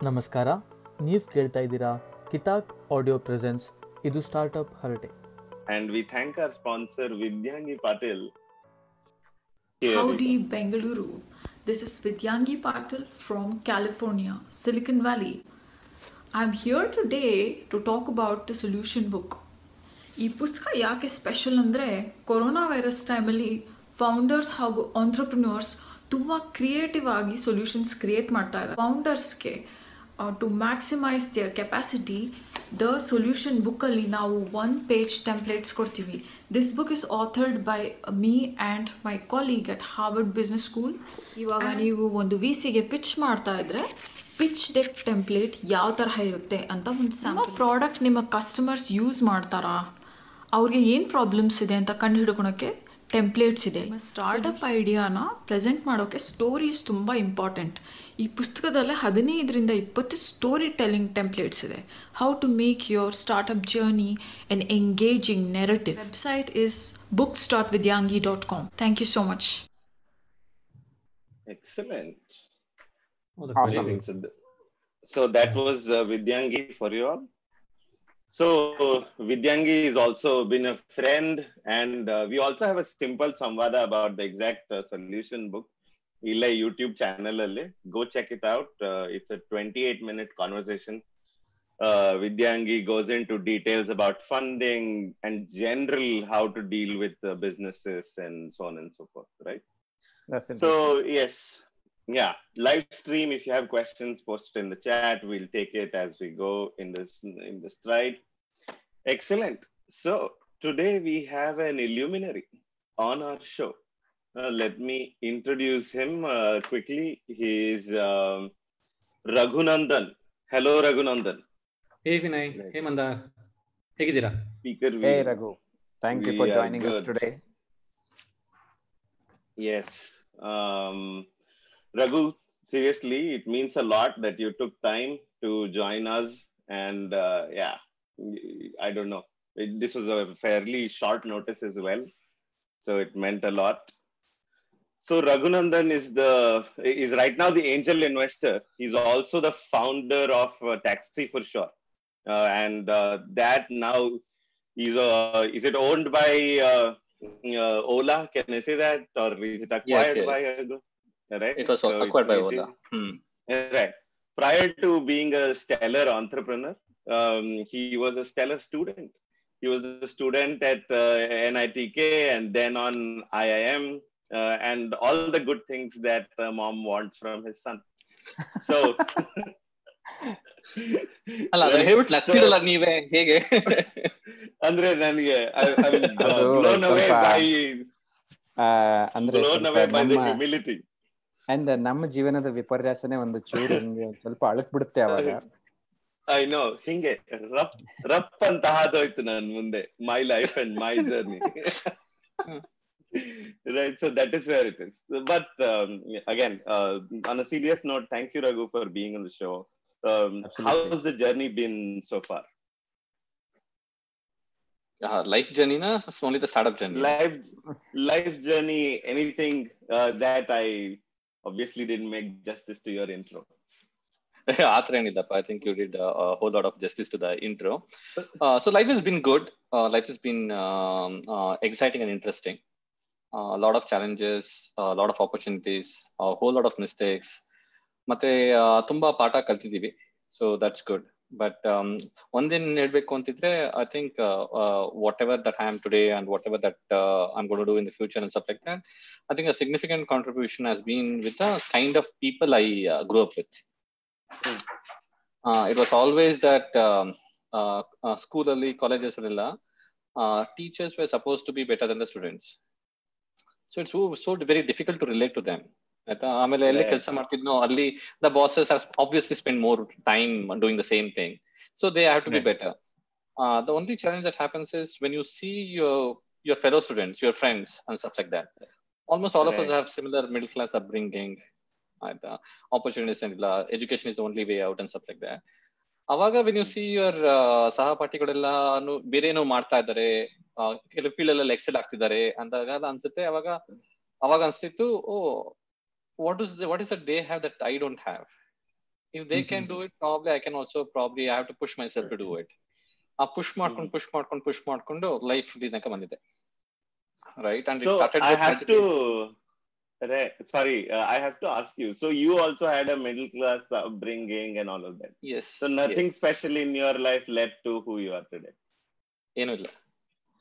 ನಮಸ್ಕಾರ ನೀವು ಕೇಳ್ತಾ ಇದ್ದೀರಾ ಕಿತಾಕ್ ಆಡಿಯೋ ಪ್ರೆಸೆನ್ಸ್ ಇದು ಸ್ಟಾರ್ಟ್ಅಪ್ ಹರಟೆ. And we thank our sponsor Vidyangi Patil howdy Bengaluru this is Vidyangi Patil from California Silicon Valley I am here today to talk about the solution book ಈ ಪುಸ್ತಕ ಯಾಕೆ special ಅಂದರೆ corona virus ಟೈಮಲ್ಲಿ founders ಹಾಗೂ entrepreneurs ತುಂಬ creative ಆಗಿ solutions create ಮಾಡ್ತಾ ಇದ್ದಾರೆ. ಫೌಂಡರ್ಸ್ಗೆ uh, to maximize their capacity the solution bookali now one page templates kortivi this book is authored by me and my colleague at harvard business school ಇವಾಗ ನೀವು ಒಂದು V ಸಿಗೆ pitch ಮಾಡ್ತಾ ಇದ್ರೆ pitch deck template ಯಾವ ತರಹ ಇರುತ್ತೆ ಅಂತ ಒಂದು ಸಮ ಪ್ರಾಡಕ್ಟ್ ನಿಮ್ಮ ಕಸ್ಟಮರ್ಸ್ ಯೂಸ್ ಮಾಡ್ತಾರಾ ಅವ್ರಿಗೆ ಏನು ಪ್ರಾಬ್ಲಮ್ಸ್ ಇದೆ ಅಂತ ಕಂಡು ಹಿಡ್ಕೊಳಕ್ಕೆ ಟೆಂಪ್ಲೇಟ್ಸ್ ಇದೆ idea ಐಡಿಯಾನ ಪ್ರೆಸೆಂಟ್ ಮಾಡೋಕ್ಕೆ ಸ್ಟೋರೀಸ್ ತುಂಬ ಇಂಪಾರ್ಟೆಂಟ್ ಈ ಪುಸ್ತಕದಲ್ಲೇ ಹದಿನೈದರಿಂದ ಇಪ್ಪತ್ತು ಸ್ಟೋರಿ ಟೆಲ್ಲಿಂಗ್ ಟೆಂಪ್ಲೇಟ್ಸ್ ಇದೆ how to make your startup journey N engaging narrative website is books dot ವಿದ್ಯಾಂಗಿ dot com thank you so much Excellent. Awesome. Amazing. So, th- so that was uh, Vidyangi for you all. So Vidyangi has also been a friend, and uh, we also have a simple samvada about the exact uh, solution book. ಇಲ್ಲ YouTube channel ಅಲ್ಲಿ go check it out it's a twenty eight minute conversation ವಿದ್ಯಾಂಗಿ goes in to details about funding and general how to deal with businesses and so on and so fourth right That's So interesting. yes, yeah, live stream. If you have questions, post it in the chat. We'll take it as we go in this in the stride. Excellent. So today we have an illuminary on our show. Uh, let me introduce him uh, quickly. He is um, Raghunandan. Hello, Raghunandan. Hey, Vinay. Hey, Mandar. Hey, Gidira. Speaker, we, hey, Raghu. Thank you for joining us today. Yes. Um, Raghu, seriously, it means a lot that you took time to join us. And uh, yeah, I don't know. It, this was a fairly short notice as well. So it meant a lot so Raghunandan is the is right now the angel investor. He's also the founder of uh, Taxi for Sure, uh, and uh, that now is uh, is it owned by uh, uh, Ola? Can I say that, or is it acquired yes. by? uh, Right. It was So acquired by it Ola. Hmm. Right. Prior to being a stellar entrepreneur, um, he was a stellar student. He was a student at uh, NITK and then on IIM and all the good things that uh, mom wants from his son. So, ಅಲ್ಲ ಅದನ್ನ ಹೇಳ್ಬಿಟ್ಟು ನಗ್ತಿರಲ್ಲ ನೀವೇ ಹೇಗೆ? ಅಂದ್ರೆ ನನಗೆ ಆ, ಅಂದ್ರೆ and ನಮ್ಮ ಜೀವನದ ವಿಪರ್ಯಾಸನೆ ಒಂದು ಚೂರು ಹಿಂಗೆ ಸ್ವಲ್ಪ ಅಳಕ್ ಬಿಡುತ್ತೆ ಅವಾಗ. ಐ ನೋ ಹಿಂಗೆ ರಪ್ ರಪ್ ಅಂತ ಹಾದೋಯ್ತು ನನ್ ಮುಂದೆ my life and my journey right so that is where it is but um, again uh, on a serious note thank you raghu for being on the show um, Absolutely. how's the journey been so far life ಜರ್ನಿನ only the startup journey life life journey anything uh, that i obviously didn't make justice to your intro ಆತರ ಏನಿಲ್ಲಪ್ಪ I think you did whole lot of justice to the intro so life is been good life is been exciting and interesting lot of challenges lot of opportunities hole lot of mistakes ಮತ್ತೆ ಆ, ತುಂಬಾ ಪಾಠ ಕಲ್ತಿದೀವಿ so that's good but ಒಂದೇನ್ ಹೇಳ್ಬೇಕು ಅಂತಿದ್ರೆ I think whatever that I am today and whatever that I'm gonna do in the future and ಸಪ್ like that I think a significant contribution has been with the kind of people I grow up with uh, it was always that um, uh, uh, school ಅಲ್ಲಿ colleges ಅಲ್ಲೆಲ್ಲ uh, teachers were supposed to be better than the students so it's so, so very difficult to relate to them ಆಯ್ತಾ ಆಮೇಲೆ ಎಲ್ಲಿ Right. ಕೆಲಸ ಮಾಡ್ತಿದ್ನೋ ಅಲ್ಲಿ the bosses are obviously spend more time doing the same thing so they have to B Right. Better the only challenge that happens is when you see your your fellow students your friends and stuff like that almost all of us Right. Have similar middle class upbringing ಆಯ್ತಾ opportunities ಏನಿಲ್ಲ education is only way out and ಸಪ್ like that ಅವಾಗ when you see your ಸಹಪಾಠಿಗಳೆಲ್ಲ ಬೇರೆ ಏನೋ ಮಾಡ್ತಾ ಇದ್ದಾರೆ ಕೆಲವು ಫೀಲ್ಡ್ ಎಲ್ಲ ಎಕ್ಸೆಲ್ ಆಗ್ತಿದ್ದಾರೆ ಅಂದಾಗ ಅದು ಅನ್ಸುತ್ತೆ. ಅವಾಗ ಅವಾಗ ಅನ್ಸ್ತಿತ್ತು ಓ what is what is that they have that I don't have If they can do it, probably I can also probably I have to myself to do it ಆ ಪುಷ್ ಮಾಡ್ಕೊಂಡು ಪುಷ್ ಮಾಡ್ಕೊಂಡು ಪುಷ್ ಮಾಡ್ಕೊಂಡು life ದಿನಕ ಬಂದಿದೆ. Right and it So started I have to. Re- Sorry, uh, I have to ask you. So you also had a middle class upbringing and all of that. S So nothing special in your life led to who you are today. ಏನೂ ಇಲ್ಲ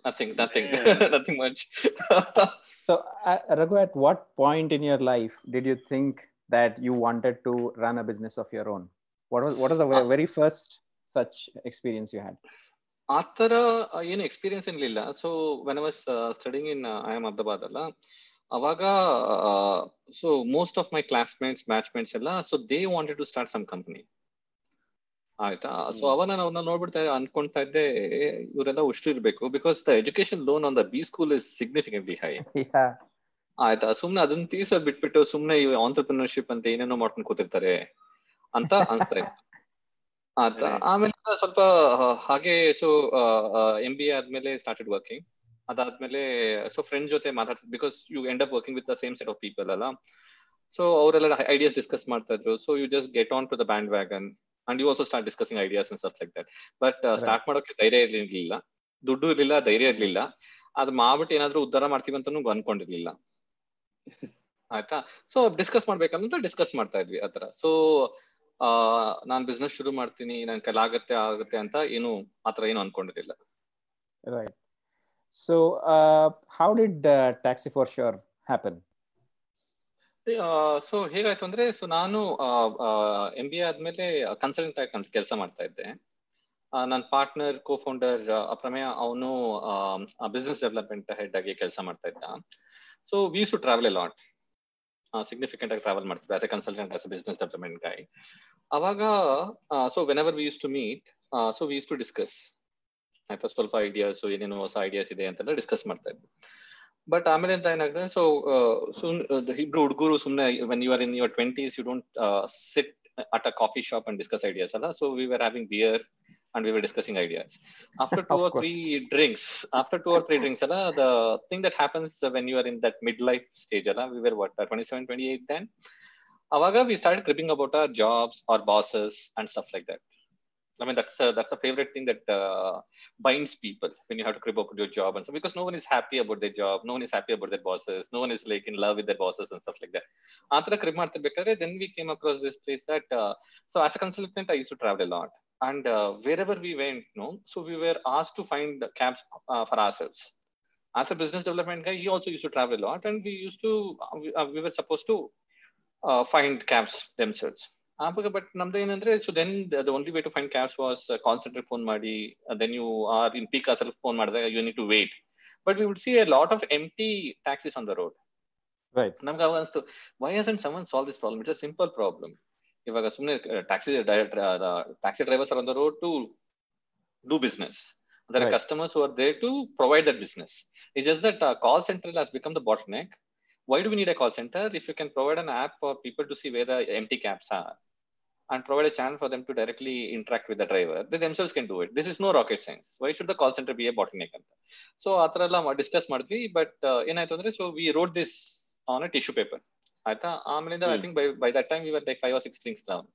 nothing nothing Yeah. Nothing much So, uh, Raghu, at what point in your life did you think that you wanted to run a business of your own? What was what was the ve- Uh, very first such experience you had? ಆ ಥರ ಏನು experience ಏನಿಲ್ಲ so when was studying in I am Ahmedabad ಅಲ್ಲ ಅವಾಗ so most of my classmates batchmates ಎಲ್ಲ so they wanted to start some company ಆಯ್ತಾ? ಸೊ ಅವನ್ನ ಅವಾಗ ನಾನು ಅವ್ರನ್ನ ನೋಡ್ಬಿಡ್ತಾ ಅನ್ಕೊಂತಾ ಇದ್ದೆ ಇವರೆಲ್ಲ ಉಷ್ಟು ಇರ್ಬೇಕು because the education loan on the B school is significantly high. ಆಯ್ತಾ? ಸುಮ್ನೆ ಅದನ್ನ ತೀರ್ಸೋದ್ ಬಿಟ್ಬಿಟ್ಟು ಸುಮ್ನೆ ಈ ಆಂಟರ್ಪ್ರಿನರ್ಶಿಪ್ ಅಂತ ಏನೇನೋ ಮಾಡ್ಕೊಂಡು ಕೂತಿರ್ತಾರೆ ಅಂತ ಅನ್ಸ್ತಾ ಇತ್ತು. ಆಯ್ತಾ? ಆಮೇಲೆ ಸ್ವಲ್ಪ ಹಾಗೆ ಸೊ ಎಂ ಬಿ ಎ ಆದ್ಮೇಲೆ ಸ್ಟಾರ್ಟೆಡ್ ವರ್ಕಿಂಗ್ ಅದಾದ್ಮೇಲೆ ಸೊ ಫ್ರೆಂಡ್ ಜೊತೆ ಮಾತಾಡ್ತಾ because you end up working with the same set of people ಅಲ್ಲ? ಸೊ ಅವರೆಲ್ಲ ಐಡಿಯಾಸ್ ಡಿಸ್ಕಸ್ ಮಾಡ್ತಾ ಇದ್ರು. So you just get on to the bandwagon and you also start discussing ideas and stuff like that but start ಮಾಡೋಕೆ ಧೈರ್ಯ ಇರಲಿಲ್ಲ. ದುಡ್ಡು ಇರ್ಲಿಲ್ಲ ಧೈರ್ಯ ಇರ್ಲಿಲ್ಲ. ಅದ್ ಮಾಡ್ಬಿಟ್ಟು ಏನಾದ್ರು ಉದ್ದಾರ ಮಾಡ್ತೀವಿ ಅಂತಾನು ಅನ್ಕೊಂಡಿರ್ಲಿಲ್ಲ. ಆಯ್ತಾ? ಸೊ ಡಿಸ್ಕಸ್ ಮಾಡ್ಬೇಕಂತ ಡಿಸ್ಕಸ್ ಮಾಡ್ತಾ ಇದ್ವಿ ಆತರ ಸೊ ನಾನ್ ಬಿಸ್ನೆಸ್ ಶುರು ಮಾಡ್ತೀನಿ ನನ್ ಕೈಲಾಗತ್ತೆ ಆಗತ್ತೆ ಅಂತ ಏನು ಆತರ ಏನು ಅನ್ಕೊಂಡಿರ್ಲಿಲ್ಲ. So, uh, how did uh, Taxi for Sure happen? So ಹೇಗಾಯ್ತು ಅಂದ್ರೆ ಸೊ ನಾನು ಎಂ ಬಿ ಎ ಆದ್ಮೇಲೆ ಕನ್ಸಲ್ಟೆಂಟ್ ಆಗಿ ಕೆಲಸ ಮಾಡ್ತಾ ಇದ್ದೆ. ನನ್ನ ಪಾರ್ಟ್ನರ್ ಕೋ ಫೌಂಡರ್ ಅಪ್ರಮೇಯ ಅವನು ಬಿಸ್ನೆಸ್ ಡೆವಲಪ್ಮೆಂಟ್ ಹೆಡ್ ಆಗಿ ಕೆಲಸ ಮಾಡ್ತಾ ಇದ್ದ. So was to travel a lot significant ಆಗಿ ಟ್ರಾವೆಲ್ ಮಾಡ್ತಿದ್ದೆ as a consultant as a business development guy ಅವಾಗ so whenever we use to meet so we use to discuss ಆಯ್ತಾ ಸ್ವಲ್ಪ ಐಡಿಯಾಸ್ ಏನೇನೋ ಹೊಸ ಐಡಿಯಾಸ್ ಇದೆ ಅಂತೆಲ್ಲ ಡಿಸ್ಕಸ್ ಮಾಡ್ತಾ ಇದ್ವಿ ಬಟ್ ಆಮೇಲೆ ಅಂತ ಏನಾಗ್ತದೆ ಸೊ ಸುಮ್ ಇಬ್ರು ಹುಡುಗರು ಸುಮ್ಮನೆ when you are in your twenties you don't sit at a coffee shop and discuss ideas ಅಲ್ಲ so we were having beer and we were discussing ideas. After two Of or course. three drinks, after two or three drinks, Ala, the thing that happens when you are in that midlife stage, Ala, we were what, uh, 27, 28 then? Avaga, we started cribbing about our jobs, our bosses, and stuff like that. I mean, that's a, that's a favorite thing that uh, binds people when you have to crib about your job and so because no one is happy about their job, no one is happy about their bosses, no one is like in love with their bosses and stuff like that. After then we came across this place that uh, so as a consultant I used to travel a lot and uh, wherever we went, no, so we were asked to find cabs uh, for ourselves. As a business development guy, he also used to travel a lot, and we used to uh, we, we were supposed to find cabs themselves ಆವಾಗ but ನಮ್ದು ಏನಂದ್ರೆ so then the only way to find cabs was concentrate phone ಮಾಡಿ then you are in peak ಅಸಲ್ phone ಮಾಡಿದಾಗ you need to wait but we would C A lot of empty taxis on the road Right. ನಮ್ಗೆ ಅವಾಗ ಅನಿಸ್ತು Y Hasan summon solve this problem it's a simple problem ಇವಾಗ ಸುಮ್ಮನೆ taxi taxi drivers are on the road to do business there are Right. customers who are there to provide that business it's just that uh, call center has become the bottleneck why do we need a call center if you can provide an app for people to see where the empty cabs are and provide a channel for them to directly interact with the driver they themselves can do it this is no rocket science why should the call center be a bottleneck ಅಂತ so ಆ ಥರ ಎಲ್ಲ discuss ಮಾಡಿದ್ವಿ but ಏನಾಯ್ತು ಅಂದ್ರೆ so we road this on a tissue paper ಆಯ್ತಾ ಆಮೇಲಿಂದ I hmm. Think bye bye that time we were like five R six things down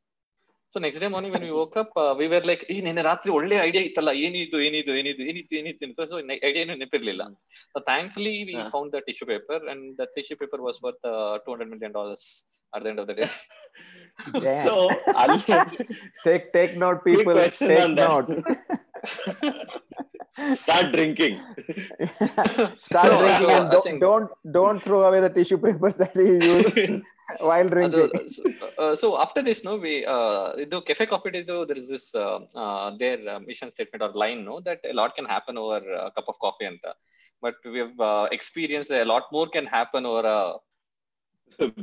so next day morning when we woke up we were like ಈ ನಿನ್ನೆ ರಾತ್ರಿ ಒಳ್ಳೆ idea ಇತ್ತಲ್ಲ ಏನಿದು ಏನಿದು ಏನಿದು ಏನಿತ್ತು ಏನಿತ್ತು ಅಂತ so idea ನೆನಪಿರ್ಲಿಲ್ಲ so thankfully V ಹಾ. Found the tissue paper and the tissue paper was worth two hundred million dollars at the end of the day. so take take note, people. Take note. Start drinking. Start drinking so and don't, think... don't don't throw away the tissue papers that you use while drinking. Uh, so after this, no, we uh, do cafe coffee. Though there is this uh, uh, their uh, mission statement or line, no, that a lot can happen over a cup of coffee and. Uh, but we have uh, experienced that a lot more can happen over a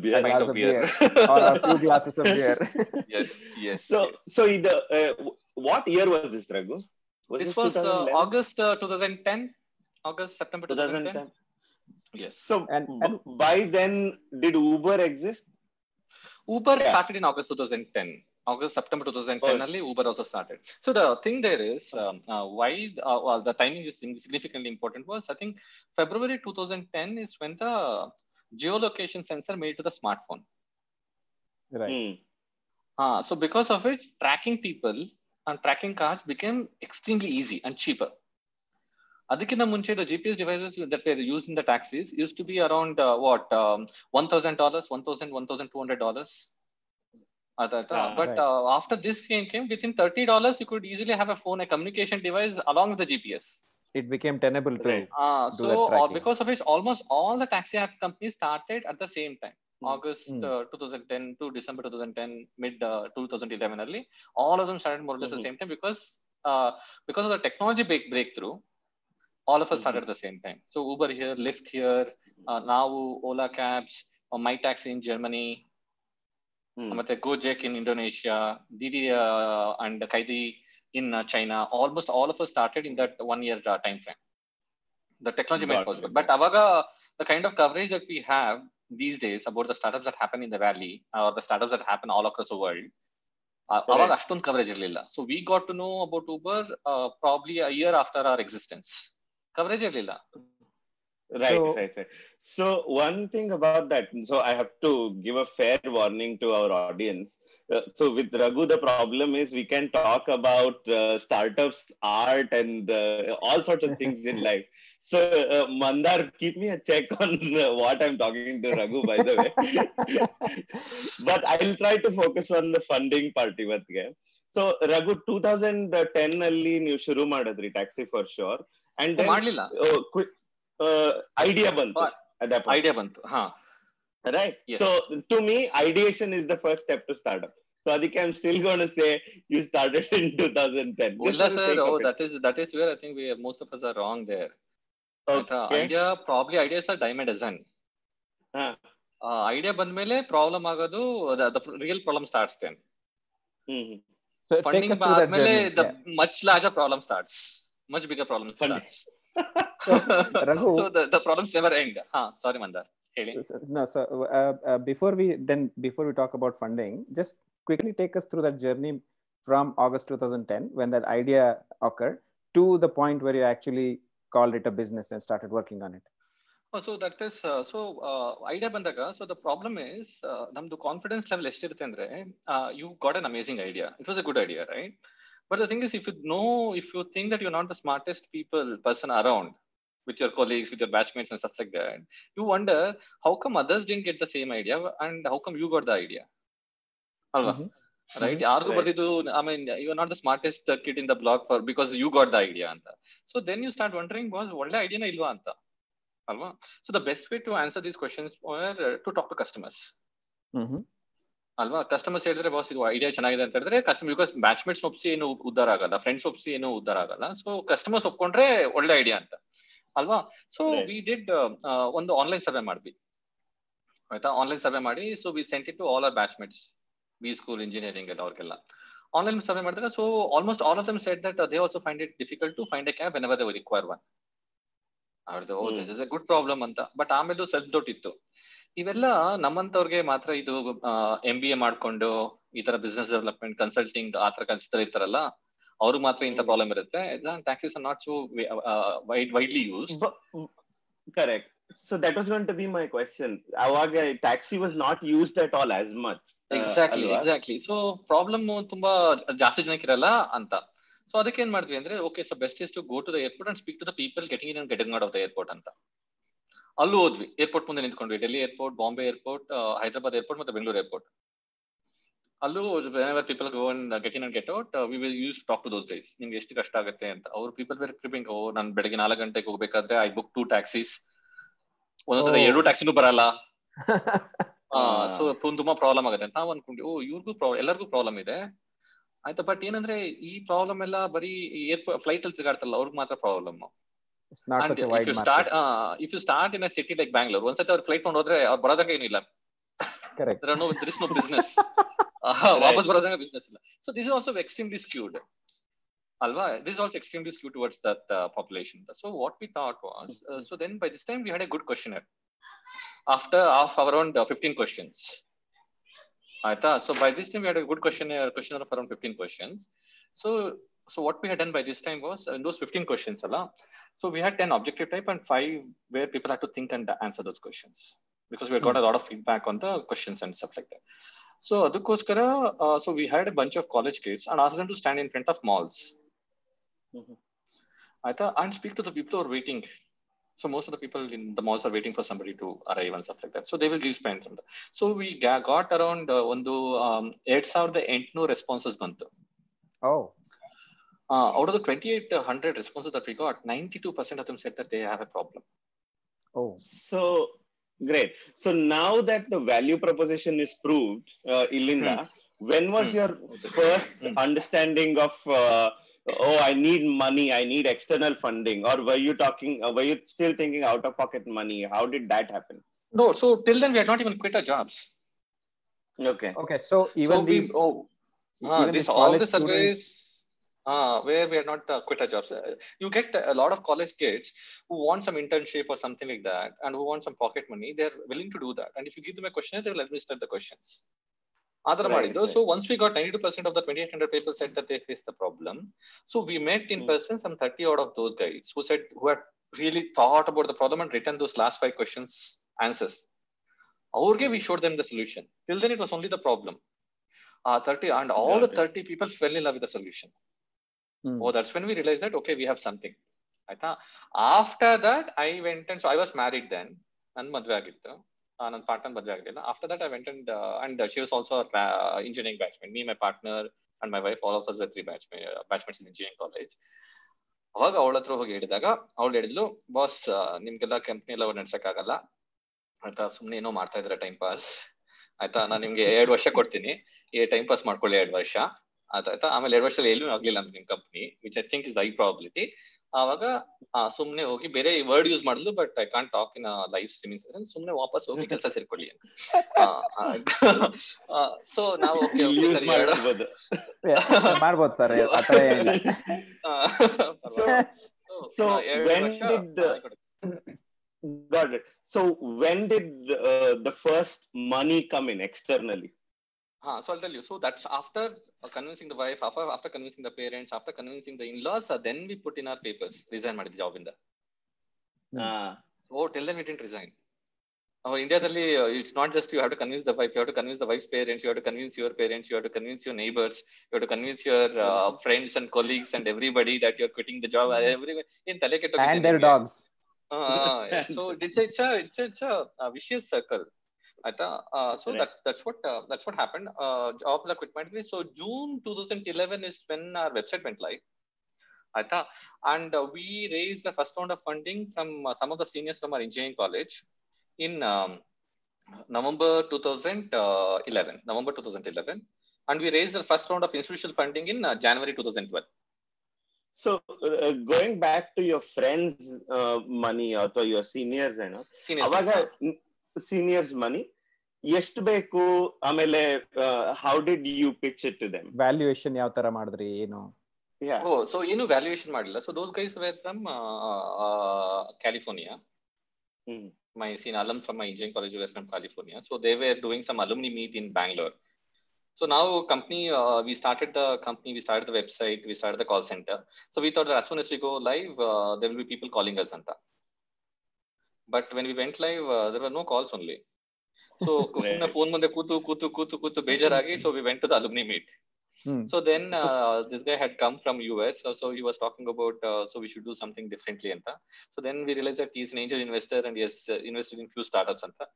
beer. A glass of beer, beer. or a few glasses of beer. yes, yes. So, yes. so the, uh, what year was this, Raghu? Was this, this was uh, August uh, 2010, August September 2010. 2010. Yes. So, and, and by then, did Uber exist? Uber yeah. started in August 2010. August, September 2010 early, Uber also started. So the thing there is um, uh, why uh, well, the timing is significantly important was I think February 2010 is when the geolocation sensor made to the smartphone. Right. Hmm. Uh, so because of it, tracking people and tracking cars became extremely easy and cheaper. ಅದಕ್ಕಿಂತ ಮುಂಚೆ the GPS devices that were used in the taxis used to be around uh, what um, one thousand dollars, one thousand, one thousand two hundred dollars. Ah, but right. uh, after this game came, within thirty dollars, you could easily have a phone, a communication device along with the GPS. It became tenable to Right. Uh, do so that or tracking. because of which almost all the taxi app companies started at the same time. Hmm. August Hmm. uh, 2010 to December 2010, mid uh, 2011 early, all of them started more or less at the Mhm. same time because uh, because of the technology break- breakthrough, all of us Mhm. started at the same time. So Uber here, Lyft here, uh, now Ola cabs, uh, My Taxi in Germany, Hmm. ಮತ್ತೆ Gojek in Indonesia, Didi uh, and Kaidi in uh, China. Almost all of us started in that one year uh, time frame. The technology made Got it possible. it. But Avaga, the kind of coverage that we have these days about the startups that happen in the valley or the startups that happen all across the world, uh, ಅವಾಗ Correct. ಅಷ್ಟೊಂದು coverage ಇರಲಿಲ್ಲ so we got to know about Uber probably a year after our existence coverage ಇರಲಿಲ್ಲ Right, So- right, right. So one thing about that, so I have to give a fair warning to our audience. Uh, so with Raghu, the problem is we can talk about uh, startups, art, and uh, all sorts of things in life. So uh, Mandar, keep me a check on uh, what I'm talking to Raghu, by the way. but I'll try to focus on the funding part ಇವತ್ತಿಗೆ so Raghu two thousand ten ಅಲ್ಲಿ ನೀವು ಶುರು ಮಾಡಿದ್ರಿ Taxi for Sure and ಮಾಡ್ಲಿಲ್ಲ idea ಬಂತು But- at that point, idea ಬಂತು ಹಾ right? Yes. So to me, ideation is the first step to startup. So Adike, I'm still going to say you started in 2010. Just ಇಲ್ಲ for the sir sake O of it. That is that is where I think we most of us are wrong there Okay. Idea probably ideas are dime a dozen ಹಾ. Idea ಬಂದ್ಮೇಲೆ problem ಆಗೋದು real problem starts then hmm. So take funding us through that ಆದ್ಮೇಲೆ journey. The Yeah. Much larger problem starts much bigger problem Funding. Starts So, Raghu- so the problems never end ಹಾ ಸಾರಿ ಮಂದಾರ್ ಹೇಳಿ So- No, so uh, uh, before we then before we talk about funding, just quickly take us through that journey from August 2010 when that idea occurred to the point where you actually called it a business and started working on it. So that is so idea ಬಂದಾಗ so the problem is ನಮ್ದು confidence level ಎಷ್ಟಿರುತ್ತೆ ಅಂದ್ರೆ you got an amazing idea it was a good idea right but the thing is if you know if you think that you not the smartest people person around with your colleagues, with your batchmates and stuff like that, you wonder how come others didn't get the same idea and how come you got the idea. ಅಲ್ವಾ Mhm. Right ಯಾರಿಗೂ Right. ಬರ್ದಿದ್ದು I mean you not the smartest kid in the block for because you got the idea ಅಂತ so then you start wandering was ಒಳ್ಳೆ ಐಡಿಯಾನ ಇಲ್ವಾ ಅಂತ ಅಲ್ವಾ so the best way to answer these questions to talk to customers Mhm. ಅಲ್ವಾ? Customers ಹೇಳಿದ್ರೆ boss ಇದು idea ಚೆನ್ನಾಗಿದೆ ಅಂತ ಹೇಳಿದ್ರೆ ಕಸ್ಟಮರ್ ಬಿಕಾಸ್ ಬ್ಯಾಚ್ಮೇಟ್ಸ್ ಒಪ್ಸಿ ಏನು ಉದ್ದಾರ ಆಗಲ್ಲ ಫ್ರೆಂಡ್ಸ್ ಒಪ್ಸಿ ಏನು ಉದ್ದಾರ ಆಗಲ್ಲ. ಸೊ ಕಸ್ಟಮರ್ಸ್ ಒಪ್ಕೊಂಡ್ರೆ ಒಳ್ಳೆ ಐಡಿಯಾ ಅಂತ. ಅಲ್ವಾ? ಸೊ ವಿ ಡಿಡ್ ಒಂದು ಆನ್ಲೈನ್ ಸರ್ವೆ ಮಾಡಿದ್ವಿ. ಆಯ್ತಾ? ಆನ್ಲೈನ್ ಸರ್ವೆ ಮಾಡಿ so we sent it to all our batchmates B school engineering ಎಲ್ಲ ಅವ್ರಿಗೆಲ್ಲ. ಆನ್ಲೈನ್ ಸರ್ವೆ ಮಾಡಿದಾಗ so almost all of them said that they also find it difficult to find a cab whenever they require one ಅವ್ರದ್ದು good problem ಅಂತ. But ಆಮೇಲೆ self doubt ಇತ್ತು. ಇವೆಲ್ಲ ನಮ್ಮಂತವ್ರಿಗೆ ಮಾತ್ರ ಇದು ಎಂ ಬಿ ಎ ಮಾಡ್ಕೊಂಡು ಈ ತರ ಬಿಸ್ನೆಸ್ ಡೆವಲಪ್ಮೆಂಟ್ ಕನ್ಸಲ್ಟಿಂಗ್ ಆ ತರ ಕನ್ಸಿಸ್ತಾ ಇರ್ತಾರಲ್ಲ ಅವ್ರಿಗೆ ಮಾತ್ರ ಇಂಥ ಪ್ರಾಬ್ಲಮ್ ಇರುತ್ತೆ taxis are not so wide widely use correct so So that was going to be my question. ಅವಾಗ taxi was not used at all as much. uh, exactly? Exactly so problem ತುಂಬಾ ಜಾಸ್ತಿ ಜನಕ್ಕೆ ಇರಲ್ಲ ಅಂತ so ಅದಕ್ಕೆ ಏನ್ ಮಾಡಿದ್ವಿ ಅಂದ್ರೆ okay so best is to go to the airport and speak to the people getting in getting out of the airport ಅಂತ ಅಲ್ಲೂ ಹೋದ್ವಿ. ಏರ್ಪೋರ್ಟ್ ಮುಂದೆ ನಿಂತ್ಕೊಂಡ್ವಿ. Delhi airport Bombay airport Hyderabad airport ಮತ್ತೆ ಬೆಂಗಳೂರು ಏರ್ಪೋರ್ಟ್ ಅಲ್ಲೂ people go and get in and get out we will use talk to those days ನಿಮ್ಗೆ ಎಷ್ಟು ಕಷ್ಟ ಆಗುತ್ತೆ ಅಂತ. ಅವ್ರು ಪೀಪಲ್ ಬೇರೆ ಕ್ರಿಪಿಂಗ್ ಓ ನಾನು ಬೆಳಗ್ಗೆ ನಾಲ್ಕು ಗಂಟೆಗೆ ಹೋಗ್ಬೇಕಾದ್ರೆ ಐ ಬುಕ್ ಟೂ ಟ್ಯಾಕ್ಸೀಸ್ ಒಂದೊಂದ್ಸಲ. ಎರಡು ಟ್ಯಾಕ್ಸಿನೂ ಬರಲ್ಲ. ಸೊ ತುಂಬಾ ಪ್ರಾಬ್ಲಮ್ ಆಗುತ್ತೆ ಅಂತ ನಾವು ಅನ್ಕೊಂಡ್ವಿ. ಓ ಇವ್ರಿಗೂ ಪ್ರಾಬ್ಲಮ್ ಎಲ್ಲರಿಗೂ ಪ್ರಾಬ್ಲಮ್ ಇದೆ. ಆಯ್ತಾ? ಬಟ್ ಏನಂದ್ರೆ ಈ ಪ್ರಾಬ್ಲಮ್ ಎಲ್ಲ ಬರೀ ಏರ್ಪೋರ್ಟ್ ಫ್ಲೈಟ್ ಅಲ್ಲಿ ತಿರುಗಾಡ್ತಾರಲ್ಲ ಅವ್ರಿಗೆ ಮಾತ್ರ problem It's not And such a if wide you market. start, uh, if you start in a city like Bangalore, ಒಂದ್ಸತಿ ಅವ್ರು ಫ್ಲೈಟ್ ತಗೊಂಡು ಹೋದ್ರೆ ಅವ್ರು ಬರೋದಂಗೆ ಏನಿಲ್ಲ Correct. there are no there is no business Right. ವಾಪಸ್ ಬರೋದಂಗೆ ಬಿಸ್ನೆಸ್ ಇಲ್ಲ so this is also extremely skewed ಅಲ್ವಾ this also extremely skewed towards that population so what we thought was so then by this time we had A good question after of around fifteen questions ಆಯ್ತಾ so by this time we had A good question question of around fifteen questions so so what we had done by this time was those fifteen questions ಅಲ್ಲ So we had 10 objective type and five where people had to think and answer those questions because we had got a lot of feedback on the questions and stuff like that. So ಅದಕ್ಕೋಸ್ಕರ so we had A bunch of college kids and as them to stand in front of malls Mhm. ಆಯ್ತಾ and speak to the people are waiting so most of the people in the malls are waiting for somebody to arrive and stuff like that so they will give spend ಅಂತ so we got around ಒಂದು um, ಎರಡ್ ಸಾವಿರದ ಎಂಟುನೂರು responses ಬಂತು Oh, uh, out of the 2800 responses that we got 92% of them said that they have a problem oh. So great. So now that the value proposition is proved, uh, Ilinda, when was Hmm. your first Hmm. understanding of uh, oh I need money, I need external funding, or were you talking? Uh, were you still thinking out of pocket money? How did that happen? no so till then we had not even quit our jobs Okay. Okay, so even so we, these oh ah, even this these all the surveys students- uh, where we are not uh, quitter jobs. Uh, you get a lot of college kids who want some internship or something like that and who want some pocket money. They're willing to do that. And if you give them a questionnaire, they will administer the questions. Adara right, right. So once we got 92% of the 2800 people said that they faced the problem. So we met in mm-hmm. person some 30 out of those guys who said, who had really thought about the problem and written those last five questions answers. game, we hmm. showed them the solution. Till then, it was only the problem. Uh, 30 and all yeah, the 30 people fell in love with the solution Oh, that's when we realized that okay, we have something. ಆಯ್ತಾ? After that I went and so I was married then ನನ್ ಮದ್ವೆ ಆಗಿತ್ತು. ನನ್ನ partner ಮದ್ವೆ ಆಗಲಿಲ್ಲ after that I went and and she was also engineering batchmate me my partner and my wife all of us three batch batchmates in engineering college ಅವಾಗ ಅವಳ ಹತ್ರ ಹೋಗಿ ಹೇಳಿದಾಗ ಅವಳು ಹೇಳಿದ್ಲು ಬಾಸ್ ನಿಮ್ಗೆಲ್ಲ ಕಂಪ್ನಿ ಎಲ್ಲ ನಡ್ಸಕ್ಕಾಗಲ್ಲ. ಆಯ್ತಾ? ಸುಮ್ನೆ ಏನೋ ಮಾಡ್ತಾ ಇದ್ರೆ ಟೈಮ್ ಪಾಸ್ ಆಯ್ತಾ? ನಾನು ನಿಮ್ಗೆ ಎರಡು ವರ್ಷ ಕೊಡ್ತೀನಿ. ಈ ಟೈಮ್ ಪಾಸ್ ಮಾಡ್ಕೊಳ್ಳಿ ಎರಡು ವರ್ಷ. ಆಯ್ತಾ ಆಮೇಲೆ ಎರಡು ವರ್ಷದಲ್ಲಿ ಎಲ್ಲೂ ಆಗ್ಲಿಲ್ಲ ಅಂತ ನಿಮ್ company which I think is I probability ಆವಾಗ ಸುಮ್ನೆ ಹೋಗಿ ಬೇರೆ ವರ್ಡ್ ಯೂಸ್ ಮಾಡಿದ್ಲು but I can't talk in life streaming session ಸುಮ್ನೆ ವಾಪಸ್ ಹೋಗಿ ಕೆಲಸ ಸೇರ್ಕೊಳ್ಳಿ ಅಂತ. ಸೊ ನಾವು ಮಾಡ್ಬೋದು. ಸರ್ So, when ವರ್ಷ did, Got it. So when did uh, the first money come in externally? Ha, so I'll tell you. So that's after uh, convincing the wife, after after convincing the parents, after convincing the in-laws, uh, then we put in our papers. Resign ಮಾಡಿದ job ಇಂದ. Ah, Oh, till then we didn't resign. Oh, ಇಂಡಿಯಾದಲ್ಲಿ it's not just you have to convince the wife you have to convince the wife parents you have to convince your parents you have to convince your neighbours you have to convince your friends and colleagues and everybody that you are quitting the job every ಏನ್ ತಲೆ and their ಕೆಟ್ಟೋಗಿದೆ dogs so it's it's it's it's ವಿಶಿಯಸ್ circle ಆಯ್ತಾ so Right. That that's what that's what happen job ಎಲ್ಲ quit ಮಾಡಿದ್ವಿ so June two thousand Eleven is when are website vent live ಆಯ್ತಾ and we race the first round of funding from some of the seniors from R engineering college in November two thousand Eleven November two thousand Eleven and we race the first round of institutional funding in January two thousand twelve so uh, going back to your friends' uh, money or to your seniors, you know, ಅವಾಗ Seniors money ಎಷ್ಟು ಬೇಕು ಆಮೇಲೆ how did you pitch it to them valuation ಯಾವ ತರ ಮಾಡಿದ್ರಿ ಏನು ಓ so ಏನು ವ್ಯಾಲ್ಯೂಯೇಷನ್ ಮಾಡಿಲ್ಲ so those guys were from California hmm my seen alum from my engineering college were from California. So they were doing some alumni meet in Bangalore. So now company, uh, we started the company, we started the website, we started the call center. So we thought that as soon as we go live, uh, there will be people calling us anta. But when we went live, uh, there were no calls only. So ಸುಮ್ನೆ phone ಮುಂದೆ ಕೂತು ಕೂತು ಕೂತು ಕೂತು ಬೇಜಾರಾಗಿ so we went to the alumni meet. Hmm So then uh, this guy had come from US, so, so he was talking about uh, so we should do something differently anta. So then we realized that he's an angel investor and he has uh, invested in few startups anta.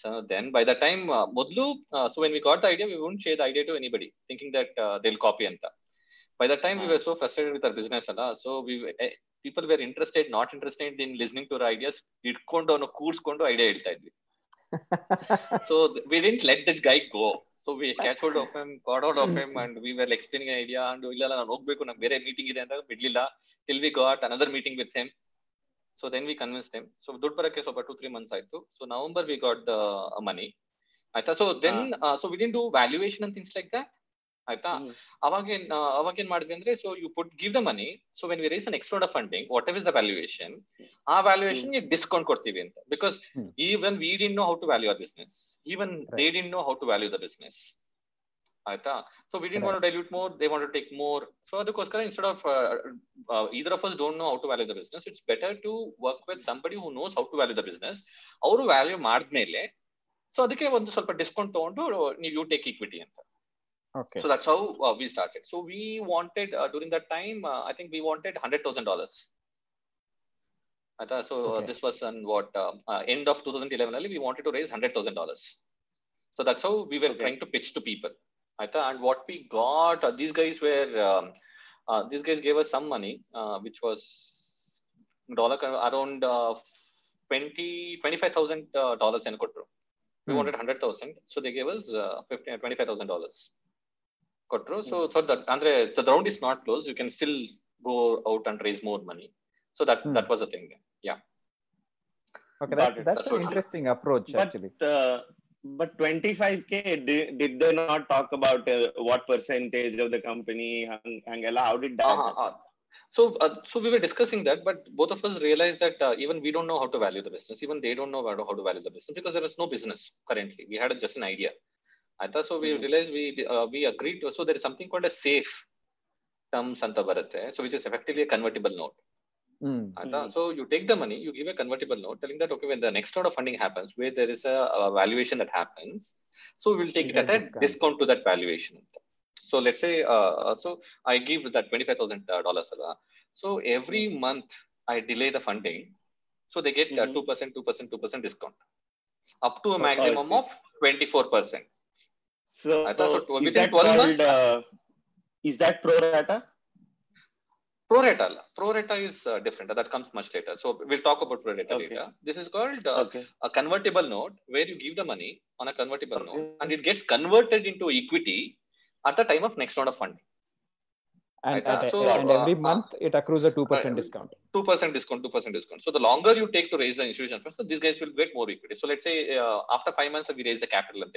So then by the time uh, modlu, uh, so when we got the idea, we wouldn't share the idea to anybody, thinking that uh, they'll copy anta. By the time we were people wear interested not interested in listening to ideas ಇಟ್ಕೊಂಡು ಅವನು ಕೂರ್ಸ್ಕೊಂಡು idea ಹೇಳ್ತಾ ಇದ್ವಿ. So we didn't let that Guy go so we catch hold of M card out of M and we were explaining idea and ಇಲ್ಲ ನಾನು ಹೋಗ್ಬೇಕು ನಂಗೆ ಬೇರೆ meeting ಇದೆ ಅಂತ ಬಿಡ್ಲಿಲ್ಲ. Till we got another meeting with him so then we convince them so ದುಡ್ಡು ಬರಕ್ಕೆ ಸ್ವಲ್ಪ ಟೂ ತ್ರೀ ಮಂತ್ಸ್ ಆಯ್ತು. So we we got the money ಆಯ್ತಾ so then so we'll do valuation and things like that ಆಯ್ತಾ? ಅವಾಗ ಅವಾಗೇನ್ ಅವಾಗ ಏನ್ ಮಾಡಿದ್ವಿ ಅಂದ್ರೆ so you put give the money so when we raise an extra funding whatever is the valuation ಆ valuation discount ಕೊಡ್ತೀವಿ ಅಂತ. Because. Even we didn't know how to value a business even. They didn't know how to value the business ಆಯ್ತಾ? So we didn't want dilute more they want take more so ಅದಕ್ಕೋಸ್ಕರ instead of either of us don't know how to value the business it's better to work with somebody who knows how to value the business ಅವರು value ಮಾಡಿದ್ಮೇಲೆ so ಅದಕ್ಕೆ ಒಂದು ಸ್ವಲ್ಪ discount ತಗೊಂಡು ನೀವು you take equity ಅಂತ. Okay. So that's how uh, we started. So we wanted uh, during that time, uh, I think we wanted hundred thousand dollars. I thought so. Okay. This was on what uh, uh, end of 2011. only We wanted to raise hundred thousand dollars. So that's how we were Okay. trying to pitch to people. I thought, and what we got, uh, these guys were, um, uh, these guys gave us some money, uh, which was dollar around uh, 20, 25,000 uh, dollars in Kotru. We Hmm. wanted 100,000. So they gave us uh, 15, 25,000 dollars ಕೊಟ್ರು so Hmm. So that ಅಂದ್ರೆ so the round is not close you can still go out and raise more money so that Hmm. That was a thing Okay, Got that's it. that's That's an what- interesting approach But actually. uh, but 25k did, did they not talk about uh, what percentage of the company hang, hangela how did that happen? So so we were discussing that but both of us realise that even we don't know how to value the business even they don't know how to value the business because there is no business currently we had just an idea ಆಯ್ತಾ so V Mhm. Realise V we agree to so there is something called a safe terms ಅಂತ ಬರುತ್ತೆ so which is effectively convertible note Hmm. Aita? Mhm. So you take the money, you give a convertible note, telling that okay, when the next round of funding happens, where there is a, a valuation that happens, so we'll take You it get at a discount. discount to that valuation. So let's say, uh, so I give that twenty five thousand dollars. So every month I delay the funding, so they get Mhm. two percent, two percent, two percent discount, up so I thought so is that 12 called uh, is that pro rata Pro rata, pro rata is uh, different. That comes much later. So we'll talk about pro rata Okay. later. This is called uh, okay a convertible note where you give the money on a convertible Okay. note and it gets converted into equity at the time of next round of funding. And, Aita, at- so, and every uh, month it accrues a two percent uh, discount. Two percent discount, two percent discount. So the longer you take to raise the institution funds, so these guys will get more equity. So let's say uh, after five months we raise the capital and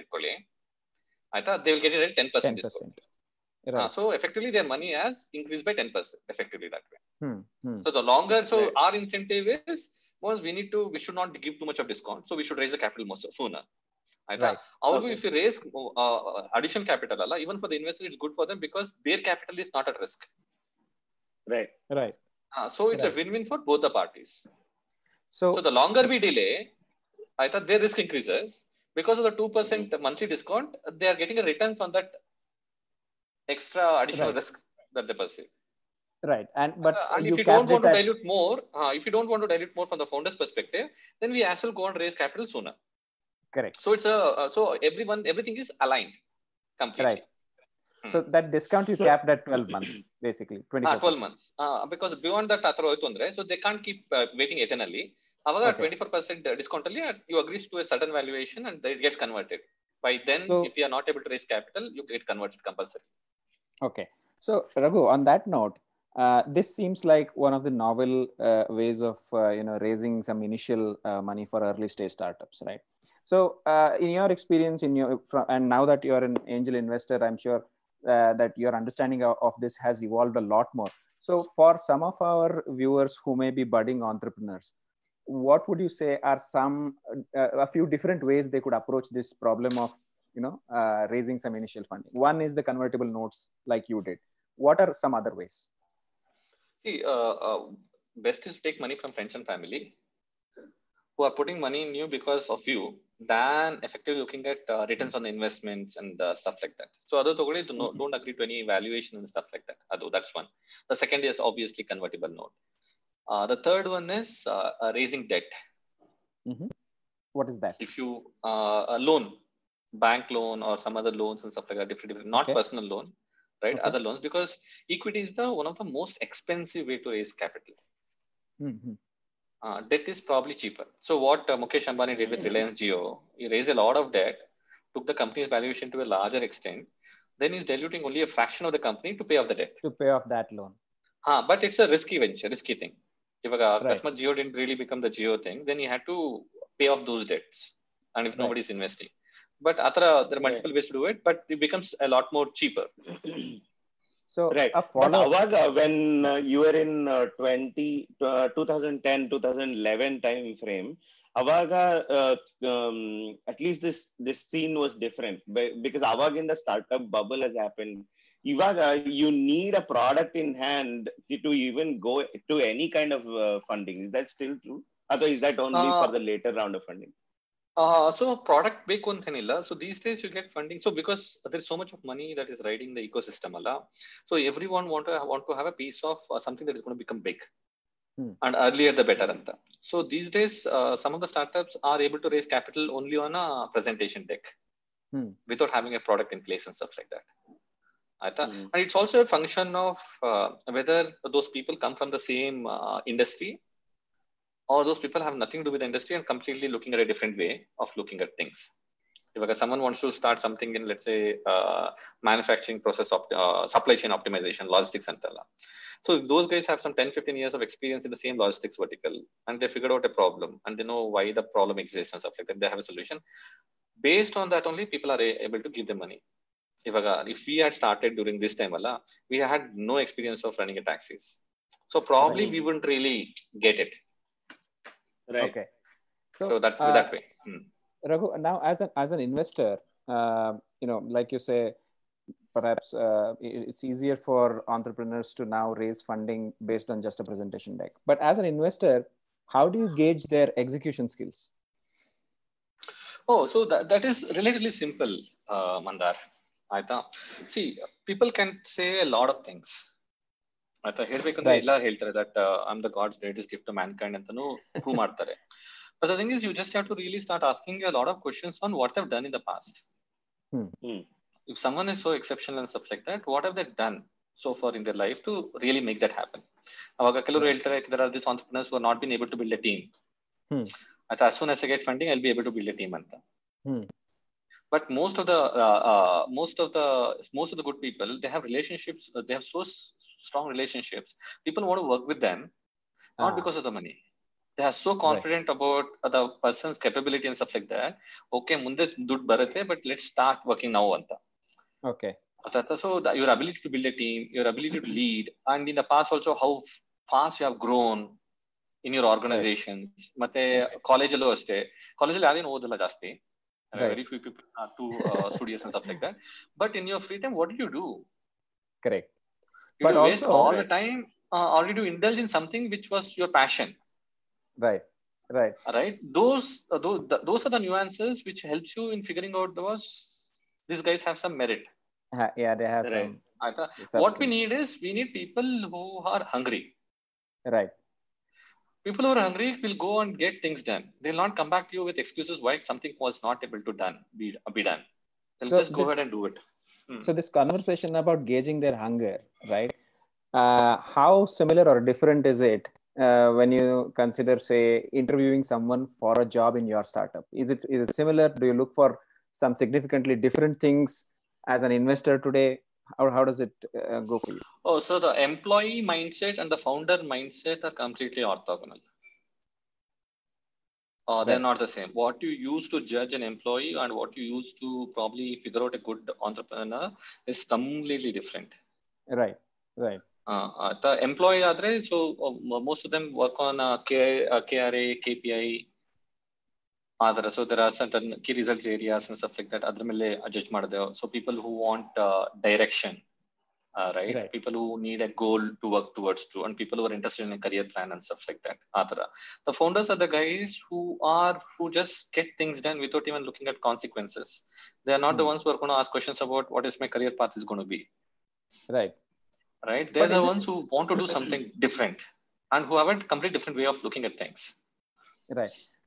I thought they will get it at ten percent Ten discount. percent. Uh, Right. so effectively their money has increased by ten percent. Effectively that way. Hmm. Hmm. So the longer, so Right. our incentive is was we need to we should not give too much of discount. So we should raise the capital more so- sooner. I Right. However, Okay. if you raise uh, additional capital, Allah, even for the investor, it's good for them because their capital is not at risk. right Right. Uh, so it's Right. a win-win for both the parties. So, So the longer we delay, I thought their risk increases because of the 2% monthly discount, they are getting a return from that extra additional right. risk that they perceive. Right. And but uh, and if you don't want to dilute more, uh, if you don't want to dilute more from the founder's perspective, then we as well go and raise capital sooner. Correct. So it's a uh, so everyone everything is aligned completely. Right. Hmm. So that discount you so, capped at 12 months, basically. Ah, 24 ah, 12 months. Uh, because beyond that, so they can't keep uh, waiting eternally. ಅವಾಗ Okay. Twenty four percent discount ಅಲ್ಲಿ you agrees to a certain valuation and it gets converted. By then, So- if you are not able to raise capital, you get converted compulsory. Okay. So Raghu, on that note, uh, this seems like one of the novel uh, ways of uh, you know raising some initial uh, money for early stage startups, right? So, uh, in your experience, in your fro- and now that you're an angel investor, I'm sure uh, that your understanding of, of this has evolved a lot more. So, for some of our viewers who may be budding entrepreneurs, what would you say are some uh, a few different ways they could approach this problem of you know uh, raising some initial funding? One is the convertible notes, like you did. What are some other ways? See, uh, uh, best is to take money from friends and family who are putting money in you because of you than effectively looking at uh, returns on the investments and uh, stuff like that. So, other totally do not, don't agree to any valuation and stuff like that. That's one. The second is obviously convertible note. Uh, the third one is uh, raising debt. What is that? If you uh, a loan, bank loan or some other loans and stuff like that, different, different not Okay. personal loan, right? Okay. Other loans because equity is the one of the most expensive way to raise capital. Mhm. uh, debt is probably cheaper. So what uh, Mukesh Ambani did with Reliance Jio, he raised a lot of debt, took the company's valuation to a larger extent, then he's diluting only a fraction of the company to pay off the debt. To pay off that loan. Uh, but it's a risky venture, risky thing. If a Right. customer Jio didn't really become the Jio thing, then he had to pay off those debts. And if Right. nobody's investing. But Athara, there are multiple ways to do it, but it becomes a lot more cheaper. So right a but follow Avaga, when uh, you were in uh, 20 uh, 2010 2011 time frame Avaga, uh, um, at least this this scene was different because Avaga in the startup bubble has happened Ivaga, you need a product in hand to to even go to any kind of uh, funding. Is that still true? Or is that only Uh, for the later round of funding? Uh, so product ಬೇಕು ಅಂತೇನಿಲ್ಲ so these days you get funding so because there so much of money that is riding the ecosystem ಅಲ್ಲ so everyone want want to have a piece of something that is gonna become big Hmm. and earlier the better anta so these days uh, some of the startups are able to raise capital only on a presentation deck Hmm. without having a product in place and Mm. and it's also a function of uh, whether those people come from the same uh, industry or those people have nothing to do with the industry and completely looking at a different way of looking at things. If someone wants to start something in let's say uh, manufacturing process of uh, supply chain optimization logistics and all so if those guys have some 10 15 years of experience in the same logistics vertical and they figured out a problem and they know why the problem exists and stuff like that they have a solution. Based on that only people are a- able to give them money ಇವಾಗ if we had started during this time ಅಲ್ಲ we had no experience of running a taxis so probably Right. we wouldn't really get it Right. Okay. so, that uh, that way Hmm. Raghu, now as an as an investor, uh, you know, like you say, perhaps uh, it- it's easier for entrepreneurs to now raise funding based on just a presentation deck. But as an investor, how do you gauge their execution skills? Oh, so that, that is relatively simple, uh, Mandar. ಆಯ್ತಾ see people can say a lot of things ಆಯ್ತಾ ಹೇಳ್ಬೇಕಂದ್ರೆ. ಎಲ್ಲ ಹೇಳ್ತಾರೆ that I'm the God's greatest gift mankind ಅಂತಾನು prove ಮಾಡ್ತಾರೆ but the thing is you just have to really start asking a lot of questions on what have done in the past Hmm. Hmm. if someone is so exceptional and stuff like that what have they done so far in their life to really make that happen ಅವಾಗ ಕೆಲವರು ಹೇಳ್ತಾರೆ there are these entrepreneurs who have not been able to build a team Hmm. ಆಯ್ತಾ as soon as I get funding I'll be able to build a team ಅಂತ Hmm. but most of the uh, uh, most of the most of the good people they have relationships uh, they have so s- strong relationships people want to work with them not Ah. because of the money they are so confident about uh, the person's capability and stuff like that okay ಮುಂದೆ ದುಡ್ಡು ಬರುತ್ತೆ but let's start working now ಅಂತ Okay. Tata, so the, your ability to build a team, your ability to lead, and in the past also how fast you have grown in your organizations. ಮತ್ತೆ ಕಾಲೇಜಲ್ಲೂ ಅಷ್ಟೇ ಕಾಲೇಜಲ್ಲಿ ಯಾರೇನು ಓದಲ್ಲ ಜಾಸ್ತಿ right. very few people are to uh, studious and stuff like that. But in your free time what do you do? Correct. You but also, waste all right. the time uh, or you do indulge in something which was your passion? Right. Right. Right? Those uh, those, th- those are the nuances which helps you in figuring out those these guys have some merit. Yeah they have right. some what we need is we need people who are hungry. Right people who are hungry will go and get things done they'll not come back to you with excuses why something was not able to done be, be done they'll So just go this- ahead and do it Hmm. So this conversation about gauging their hunger, right? Uh, how similar or different is it uh, when you consider, say, interviewing someone for a job in your startup? Is it is it similar? Do you look for some significantly different things as an investor today, or how does it uh, go for you? Oh so the employee mindset and the founder mindset are completely orthogonal. Uh, they're not the same. What you use to judge an employee and what you use to probably figure out a good entrepreneur is completely different. Right right. Uh, uh the employee are so uh, most of them work on uh, K, uh, KRA, KPI, ಆದ್ರೆ so there are certain key results areas and stuff like that ಅದ್ರ ಮೇಲೆ judge ಮಾಡಿದೆ so people who want uh, direction uh, right? Right. people who need a goal to work towards to and people who are interested in a career plan and stuff like that ಆತರ the founders are the guys who are who just get things done without even looking at consequences they are not the Hmm. ones who are going to ask questions about what is my career path is going to be Right. right? They're But the is it- ones who want to do something different and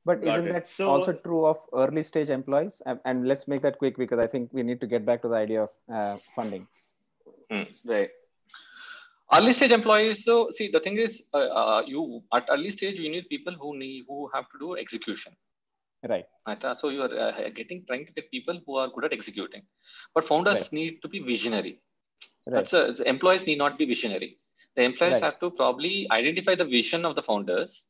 but Got isn't it. that so, also true of early stage employees? And, and, let's make that quick because I think we need to get back to the idea of uh, funding. Hmm. Right. Early stage employees. So see, the thing is, uh, uh, you at early stage you need people who need who have to do execution. Right. Uh, so you are uh, getting trying to get people who are good at executing, but founders right. need to be visionary. Right. That's uh, a, employees need not be visionary. The employees right. have to probably identify the vision of the founders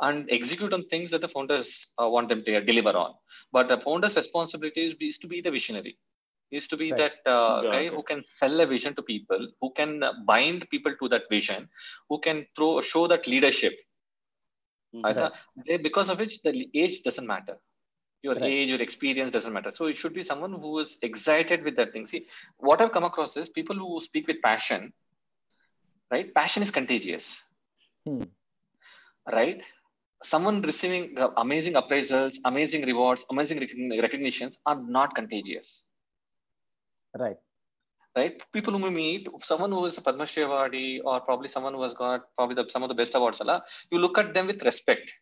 and execute on things that the founders uh, want them to uh, deliver on. But the founder's responsibility is, is to be the visionary, is to be right. that uh, guy who can sell a vision to people, who can uh, bind people to that vision, who can throw show that leadership. Hmm. Right. Because of which the age doesn't matter. Your right. age, your experience doesn't matter. So it should be someone who is excited with that thing. See, what I've come across is people who speak with passion, right? Passion is contagious. Hmm. Right? Someone receiving uh, amazing appraisals, amazing rewards, amazing recognitions are not contagious. Right. Right? People whom we meet, someone who is a Padma Shri awardee or probably someone who has got probably the, some of the best awards, Allah, you look at them with respect,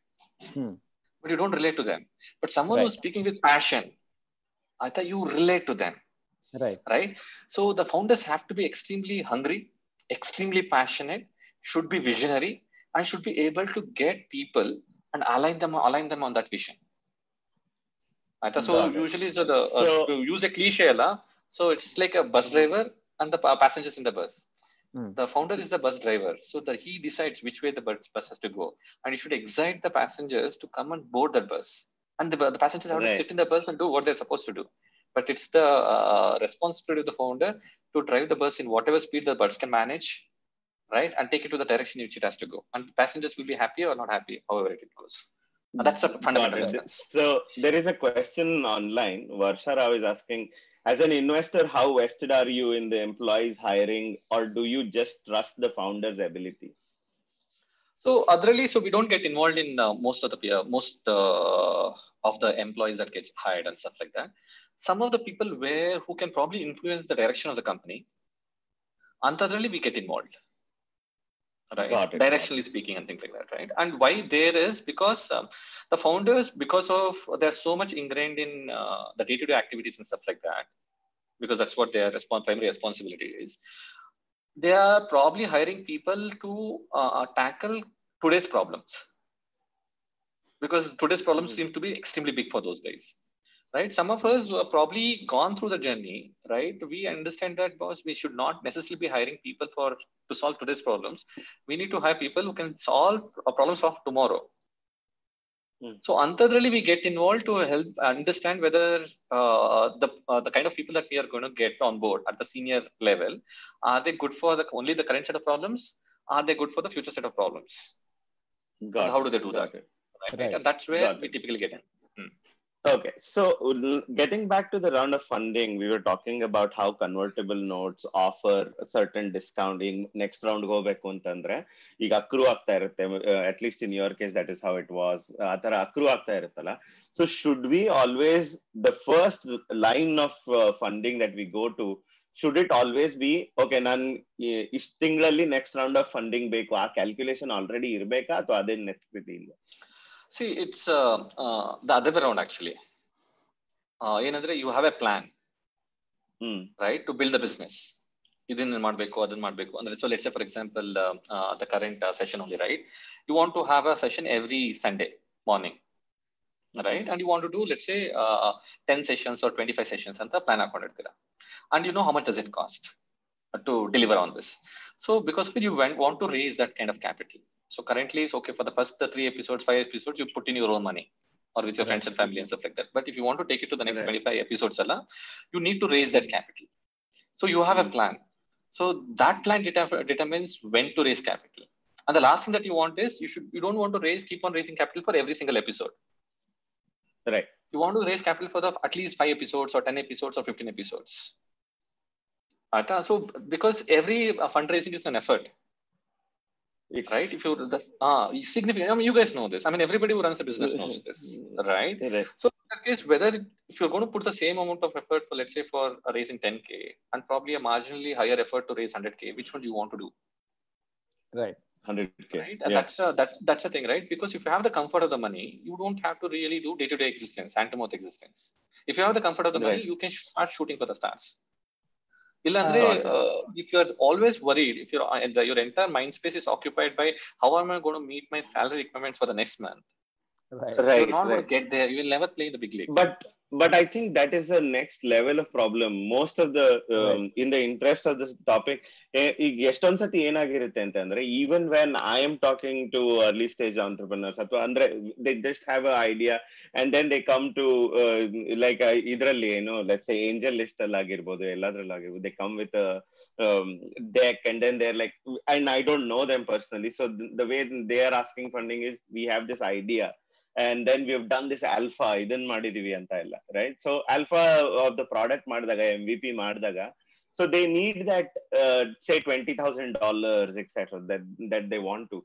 Hmm. but you don't relate to them. But someone who's speaking with passion, I thought you relate to them. Right. right? So the founders have to be extremely hungry, extremely passionate, should be visionary, and should be able to get people and align them align them on that vision. Right? So Got it. usually, so the uh, So- to use a cliche, la, so it's like a bus driver and the pa- passengers in the bus. Hmm. The founder is the bus driver, so that he decides which way the bus bus has to go, and he should excite the passengers to come and board that bus, and the, the passengers have to sit in the bus and do what they're supposed to do. But it's the uh, responsibility of the founder to drive the bus in whatever speed the bus can manage, right, and take it to the direction in which it has to go. And passengers will be happy or not happy, however it goes. And that's a fundamental difference. So there is a question online. Varsha Rao is asking, as an investor, how vested are you in the employees hiring, or do you just trust the founder's ability? So otherly, so we don't get involved in uh, most of the peer, most uh, of the employees that gets hired and stuff like that. Some of the people where who can probably influence the direction of the company, antarally we get involved. Right, directionally speaking, and things like that, right? And why there is because um, the founders, because of they're so much ingrained in uh, the day-to-day activities and stuff like that, because that's what their respons- primary responsibility is they are probably hiring people to uh, tackle today's problems because today's problems Mhm. seem to be extremely big for those guys right? Some of us have probably gone through the journey right? We understand that boss we should not necessarily be hiring people for to solve today's problems. We need to hire people who can solve problems of tomorrow. Hmm. so antarally we get involved to help understand whether uh, the uh, the kind of people that we are going to get on board at the senior level are they good for the only the current set of problems? Are they good for the future set of problems? Got how do they do that? right, Right. and that's where Got we typically get in Okay, so getting back to the round of funding, we were talking about how convertible notes offer a certain discounting. Next round ಹೋಗ್ಬೇಕು ಅಂತಂದ್ರೆ ಈಗ accrue ಆಗ್ತಾ ಇರುತ್ತೆ at least in your case that is how it was ಆ ತರ accrue ಆಗ್ತಾ ಇರುತ್ತಲ್ಲ so should we always the first line of funding that we go to should it always be okay ನಾನು ಇಷ್ಟು ತಿಂಗಳಲ್ಲಿ ನೆಕ್ಸ್ಟ್ ರೌಂಡ್ ಆಫ್ ಫಂಡಿಂಗ್ ಬೇಕು ಆ calculation already ಇರ್ಬೇಕಾ ಅಥವಾ ಅದೇ ನೆಕ್ಸ್ಟ್ ಇಲ್ಲ see it's uh, uh, the other way around actually uh, ಏನಂದ್ರೆ you have a plan hmm right to build the business ಇದನ್ನ ಮಾಡಬೇಕು ಅದನ್ನ ಮಾಡಬೇಕು ಅಂದ್ರೆ so let's say for example uh, uh, the current uh, session only right you want to have a session every sunday morning right and you want to do let's say uh, 10 sessions or 25 sessions ಅಂತ plan ಹಾಕೊಂಡಿರ್ತೀರಾ and you know how much does it cost to deliver on this so because you went, want to raise that kind of capital so currently it's okay for the first three episodes five episodes you put in your own money or with your friends and family and stuff like that. But if you want to take it to the next Right. 25 episodes Allah, you need to raise that capital. So you have a plan. So that plan deter- determines when to raise capital. And the last thing that you want is you should you don't want to raise keep on raising capital for every single episode. Right. you want to raise capital for the at least five episodes or 10 episodes or 15 episodes. So because every uh, fundraising is an effort It's- right? If you the, ah significant i mean you guys know this. I mean everybody who runs a business knows this right? Right. so in that case whether if you're going to put the same amount of effort for let's say for uh, raising 10k and probably a marginally higher effort to raise 100k which one do you want to do? Right. 100k. right? Yeah. that's uh, that's that's the thing right? Because if you have the comfort of the money you don't have to really do day-to-day existence hand to mouth existence. If you have the comfort of the money you can start shooting for the stars ಇಲ್ಲಾಂದ್ರೆ Got it. uh, if you're always worried if you're uh, the, your entire mind space is occupied by how am i going to meet my salary requirements for the next month Right. Right. you're not going right. to get there you will never play in the big league But but I think that is the next level of problem. Most of the um, in the interest of this topic, eh, ಎಷ್ಟೊಂದ್ ಸತಿ ಏನಾಗಿರುತ್ತೆ ಅಂತಂದ್ರೆ even when I am talking to early stage entrepreneurs ಅಥವಾ ಅಂದ್ರೆ they just have a idea and then they come to like ಇದರಲ್ಲಿ ಏನು let's AngelList ಅಲ್ಲಿ ಆಗಿರ್ಬೋದು ಎಲ್ಲಾದ್ರಲ್ಲಿ ಆಗಿರ್ಬೋದು they come with deck and then they're like and i don't know them personally so the, the way they are asking funding is we have this idea and then we have done this alpha ಇದನ್ ಮಾಡಿದೀವಿ ಅಂತ ಎಲ್ಲ right so alpha of the product ಮಾಡಿದಾಗ M V P ಮಾಡಿದಾಗ so they need that say twenty thousand dollars etcetera that that they want to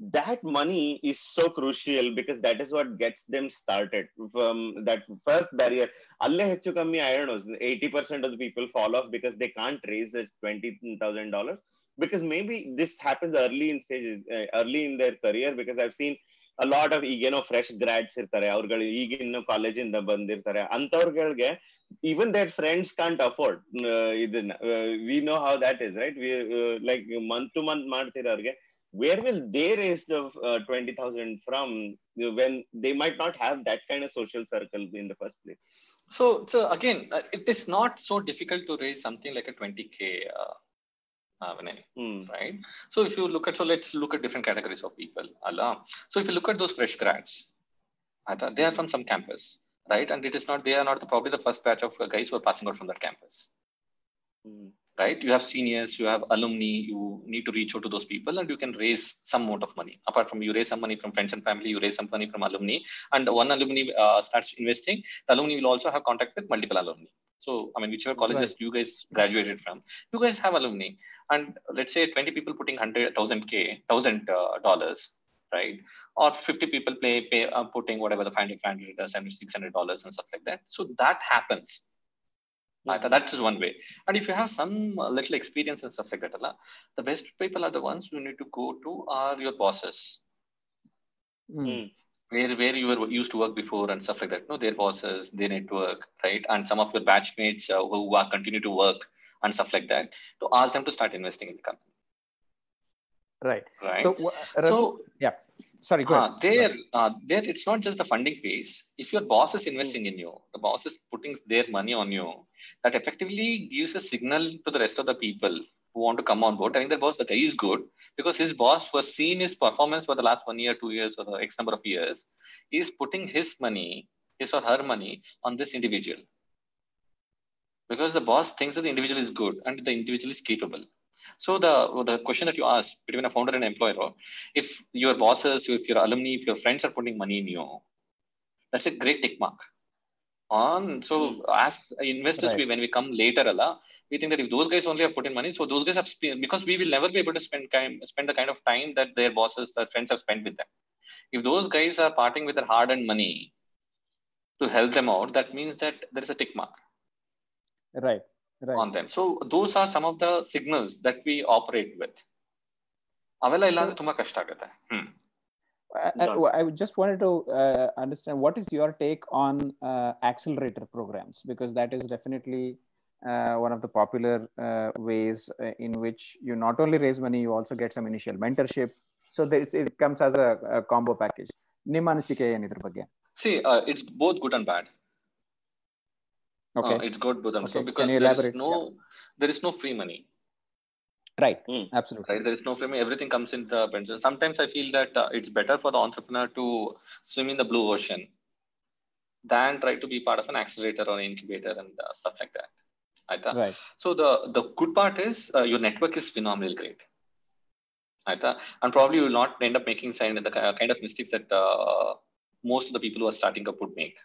that money is so crucial because that is what gets them started from that first barrier alle ಹೆಚ್ಚು ಕಮ್ಮಿ i don't know 80% of the people fall off because they can't raise $20000 because maybe this happens early in stages uh, early in their career because i've seen lot of ಈಗೇನೋ fresh grads ಇರ್ತಾರೆ ಅವ್ರುಗಳು ಈಗಿನ್ನು ಕಾಲೇಜಿಂದ ಬಂದಿರ್ತಾರೆ ಅಂತವ್ರುಗಳ್ಗೆ even their friends can't afford ಇದನ್ನ we know how that is right like month to month ಮಾಡ್ತಿರೋರ್ಗೆ where will they raise the twenty thousand from when they might not have that kind of social circle in the first place So, so again, uh, it is not so difficult to raise something like a 20k. Vinay, Hmm. right? So if you look at, so let's look at different categories of people. Allah. So if you look at those fresh grads, they are from some campus, right? And it is not, they are not the, probably the first batch of guys who are passing out from that campus. Hmm. right? You have seniors, you have alumni, you need to reach out to those people and you can raise some amount of money. Apart from you raise some money from friends and family, you raise some money from alumni and one alumni uh, starts investing, the alumni will also have contact with multiple alumni. So, I mean, whichever colleges you guys graduated from, you guys have alumni. And let's say 20 people putting 100,000 K, $1,000 uh, right? Or 50 people play, pay, uh, putting whatever the 500, 500, 700, 600 dollars and stuff like that. So that happens. I thought that is one way. And if you have some uh, little experience and stuff like that, Allah, the best people are the ones you need to go to are your bosses, Mm. Hmm. where where you were used to work before and stuff like that. No, their bosses, their network, right? And some of your batchmates uh, who are continue to work and stuff like that to ask them to start investing in the company, Right. right? So, so yeah. Sorry, go ahead. uh, there, uh, there, it's not just the funding phase. If your boss is investing in you, the boss is putting their money on you, that effectively gives a signal to the rest of the people who want to come on board. I think the boss, the guy is good because his boss was seen his performance for the last one year, two years, or the X number of years. He is putting his money, his or her money, on this individual because the boss thinks that the individual is good and the individual is capable. So the the question that you asked between a founder and employer, if your bosses, if your alumni, if your friends are putting money in you, that's a great tick mark. On so hmm. as investors, Right. we when we come later, Allah, we think that if those guys only have put in money, so those guys have spent because we will never be able to spend time spend the kind of time that their bosses, their friends have spent with them. If those guys are parting with their hard-earned money to help them out, that means that there is a tick mark Right. Right. on them. So those are some of the signals that we operate with. ಅವೆಲ್ಲ ಇಲ್ಲ ಅಂದ್ರೆ ತುಂಬಾ ಕಷ್ಟ ಆಗುತ್ತೆ ಹ್ಮ್ I, I- I just wanted to uh, understand what is your take on uh, accelerator programs because that is definitely uh, one of the popular uh, ways uh, in which you not only raise money you also get some initial mentorship so that it's, it comes as a, a combo package ನಿಮ್ಮ ಅನಿಸಿಕೆ ಏನಿದ್ರ ಬಗ್ಗೆ C it's both good and bad Okay. Uh, it's good, but Okay. So because there is no yeah. there is no free money. Right. Mm. Absolutely. Right. There is no free money. Everything comes in the pension. Sometimes I feel that uh, it's better for the entrepreneur to swim in the blue ocean than try to be part of an accelerator or an incubator and uh, stuff like that. Right. So the the good part is uh, your network is phenomenally great. Right. And probably you will not end up making the uh, kind of mistakes that uh, most of the people who are starting up would make.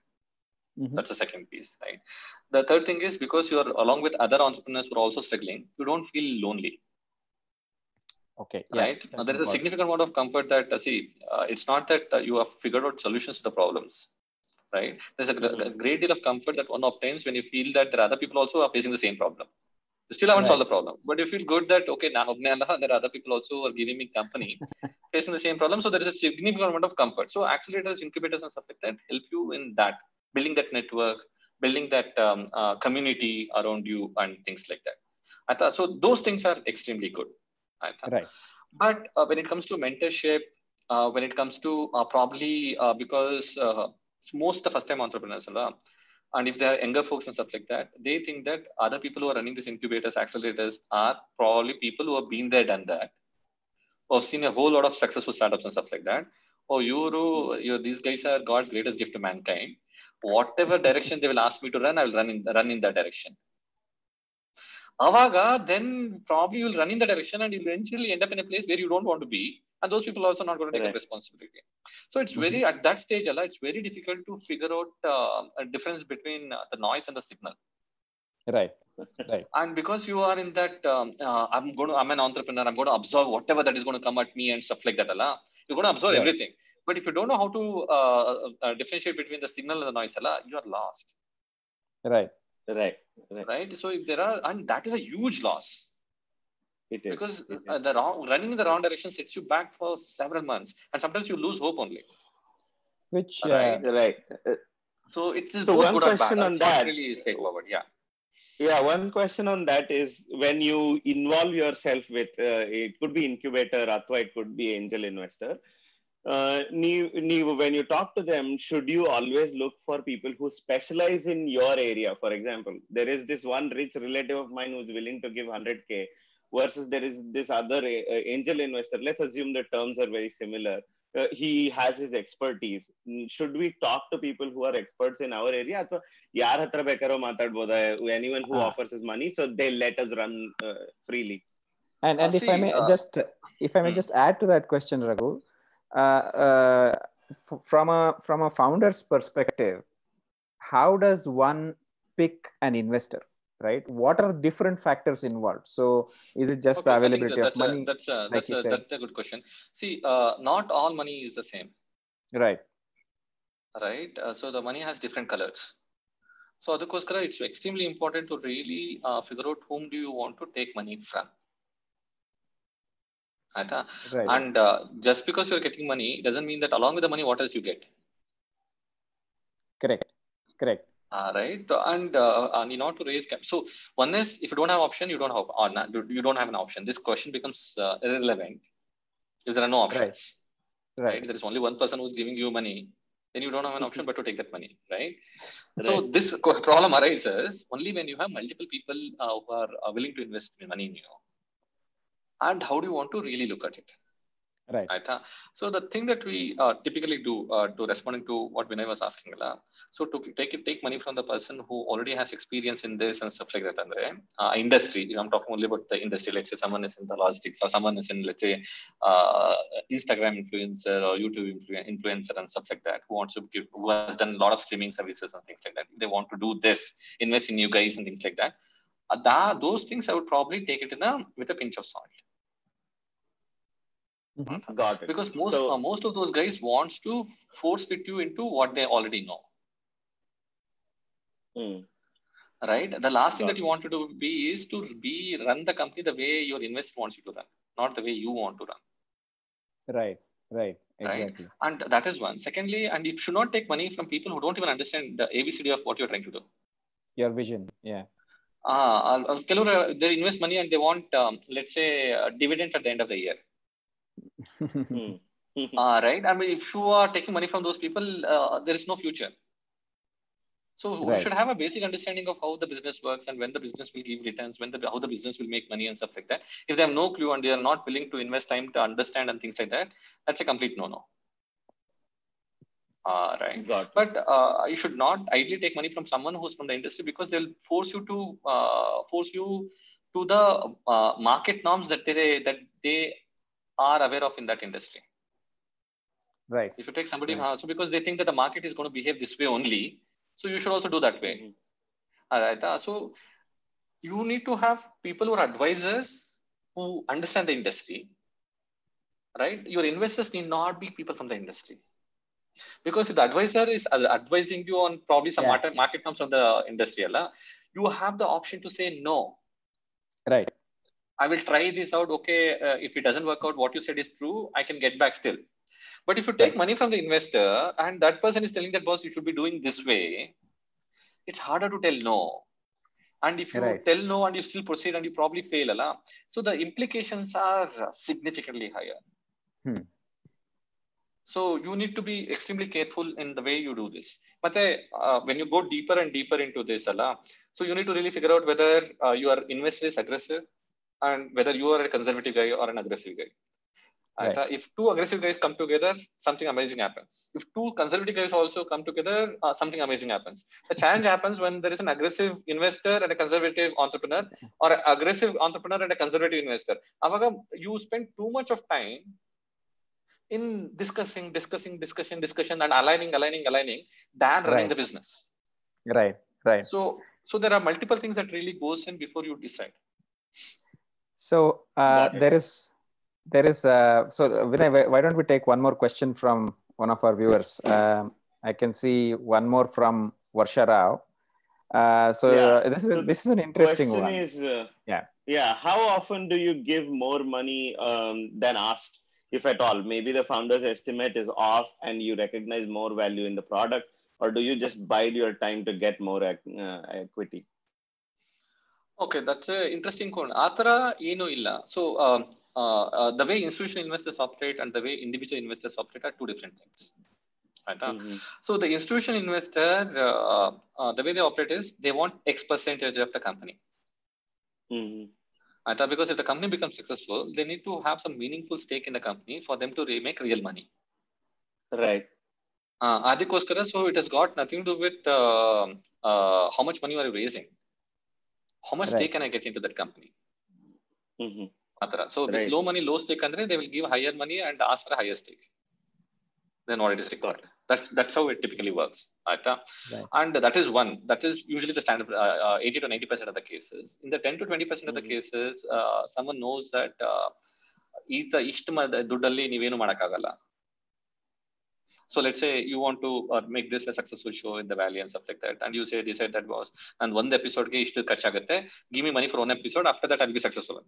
Mhm. That's the second piece, right? The third thing is because you're along with other entrepreneurs who are also struggling, you don't feel lonely, okay yeah, right? Uh, there is a significant amount of comfort that uh, see, uh, it's not that uh, you have figured out solutions to the problems, right? There's a, gr- a great deal of comfort that one obtains when you feel that there are other people also are facing the same problem. You still haven't solved the problem, but you feel good that okay, now there are other people also who are giving me company facing the same problem. So there is a significant amount of comfort. So accelerators, incubators, and stuff like that help you in that building that network, building that um, uh, community around you, and things like that. I thought so. Those things are extremely good. I thought. right But uh, when it comes to mentorship, uh, when it comes to uh, probably uh, because uh, most of the first time entrepreneurs, Allah, and if they're younger folks and stuff like that, they think that other people who are running these incubators, accelerators are probably people who have been there, done that, or seen a whole lot of successful startups and stuff like that. Oh, you, you these guys are God's greatest gift to mankind. Whatever direction they will ask me to run, I will run in run in that direction. Avaga, then probably you'll run in that direction and you'll eventually end up in a place where you don't want to be. And those people are also not going to take Right. responsibility. So it's very, at that stage, Allah, it's very difficult to figure out uh, a difference between uh, the noise and the signal. right Right. And because you are in that, um, uh, I'm going to, I'm an entrepreneur, I'm going to observe whatever that is going to come at me and stuff like that, Allah. You're going to absorb Right. everything. But if you don't know how to uh, uh, uh differentiate between the signal and the noise, you are lost. Right. Right. Right. Right. So if there are, and that is a huge loss. It is. Because it uh, is. Uh, the wrong, running in the wrong direction sets you back for several months, and sometimes you lose hope only. Which uh, right, right. So it's so one question on that. Really straightforward. Yeah. Yeah, one question on that is when you involve yourself with uh, it could be incubator, Athwa, it could be angel investor Uh, ನೀವು, ನೀವು, when you talk to them, should you always look for people who specialize in your area? For example, there is this one rich relative of mine who's willing to give 100k, versus there is this other uh, angel investor. Let's assume the terms are very similar. Uh, he has his expertise. Mm, Should we talk to people who are experts in our area? ಅಥವಾ ಯಾರ ಹತ್ರ ಬೇಕಾರೋ ಮಾತಾಡ್ಬೋದಾ anyone who Ah. Offers is money so they let us run freely and and Uh, if I see, may uh, just if I may hmm. just add to that question, Raghu, uh, uh, f- from a from a founder's perspective, how does one pick an investor? Right? What are different factors involved? So, is it just the Okay, I think availability that- of that's money? A, that's a, like that's you a, said? that's a good question. See, uh, not all money is the same, Right. right? Uh, so the money has different colors. So ಅದಕ್ಕೋಸ್ಕರ it's extremely important to really uh, figure out whom do you want to take money Right. And uh, just because you're getting money doesn't mean that along with the money, what else you get? Correct. Correct. Uh, right. And uh, uh and to raise cap, so one is if you don't have option, you don't have or not, you don't have an option. This question becomes uh, irrelevant if there are no options. Right. right. Right. There is only one person who's giving you money. Then you don't have an option but to take that money, right? right. So this problem arises only when you have multiple people uh, who are uh, willing to invest money in you And how do you want to really look at it? Right. ಆಯ್ತಾ so the thing that we typically do uh, to responding to what Vinay was asking ಅಲ್ಲ so to take it take money from the person who already has experience in this and stuff like that ಅಂದ್ರೆ uh, industry I'm talking only about the industry let's say someone is in the logistics or someone is in let's say uh, Instagram influencer or YouTube influ- influencer and stuff like that who wants to give who has done a lot of streaming services and things like that they want to do this invest in you guys and things like that uh, that those things I would probably take it in a with a pinch of salt Mm-hmm. Got it. Because most so, uh, most of those guys wants to force fit you into what they already know. Mm. Right. The last Got thing that you want to do be is to be run the company the way your investor wants you to run, not the way you want to run. Right. Right. Exactly. Right. And that is one. Secondly, and you should not take money from people who don't even understand the ABCD of what you're trying to do. Your vision. Yeah. Ah, uh, they invest money and they want, um, let's say, dividends at the end of the year uh, right? I mean if you are taking money from those people uh, there is no future. So we should have a basic understanding of how the business works and when the business will give returns when the how the business will make money and stuff like that. If they have no clue and they are not willing to invest time to understand and things like that that's a complete no no uh, right. Got but uh, you should not ideally take money from someone who's from the industry because they'll force you to uh, force you to the uh, market norms that they that they are aware of in that industry Right. if you take somebody Right. so because they think that the market is going to behave this way only so you should also do that way all right uh, so you need to have people who are advisors who understand the industry right your investors need not be people from the industry because if the advisor is advising you on probably some Yeah. market, market terms of the industry you have the option to say no Right. I will try this out. Okay, uh, if it doesn't work out, what you said is true. I can get back still. But if you take money from the investor and that person is telling that boss, you should be doing this way, it's harder to tell no. And if you Right. tell no and you still proceed and you probably fail, Allah, so the implications are significantly higher. Hmm. So you need to be extremely careful in the way you do this. But uh, when you go deeper and deeper into this, Allah, so you need to really figure out whether uh, your investor is aggressive and whether you are a conservative guy or an aggressive guy. Right. Uh, if two aggressive guys come together, something amazing happens. If two conservative guys also come together, uh, something amazing happens. The challenge happens when there is an aggressive investor and a conservative entrepreneur, or an aggressive entrepreneur and a conservative investor. Avaga, you spend too much of time in discussing, discussing, discussion, discussion, and aligning, aligning, aligning than running Right. the business. Right. Right. So, so there are multiple things that really goes in before you decide. So uh, there is there is uh, so Vinay, why- don't we take one more question from one of our viewers? Um, I can see one more from Varsha Rao. Uh, so Yeah. uh, this is So this is an interesting Question one. is, uh, Yeah. yeah. How often do you give more money um, than asked, if at all? Maybe the founder's estimate is off, and you recognize more value in the product, or do you just bide your time to get more uh, equity? Okay that's interesting code ಆ ತರ ಏನೂ ಇಲ್ಲ so the way institution investors operate and the way individual investors operate R two different things ಆಯ್ತಾ Mhm. So the institution investor the way they operate is they want X percentage of the company Mhm. ಆಯ್ತಾ because if the company become successful they need to have some meaningful stake in the company for them to make real money Right. ಅದಕ್ಕೋಸ್ಕರ so it has got nothing to with how much money R racing how much right. stake can I get into that company? Mm-hmm. So right. with low money, low stake, and they will give higher money and ask for a higher stake than what it is required. That's that's how it typically works. Right? And that is one. That is usually the standard. Uh, 80 to 90 percent of the cases. In the 10 to 20 percent of the cases, uh, someone knows that. ಈತ ಇಷ್ಟು ದುಡ್ಡಲ್ಲಿ ನೀವೇನು ಮಾಡೋಕ್ಕಾಗಲ್ಲ so let's say you want to uh, make this a successful show in the valley and stuff like that and you say decide that was and one episode give me money for one episode after that i'll be successful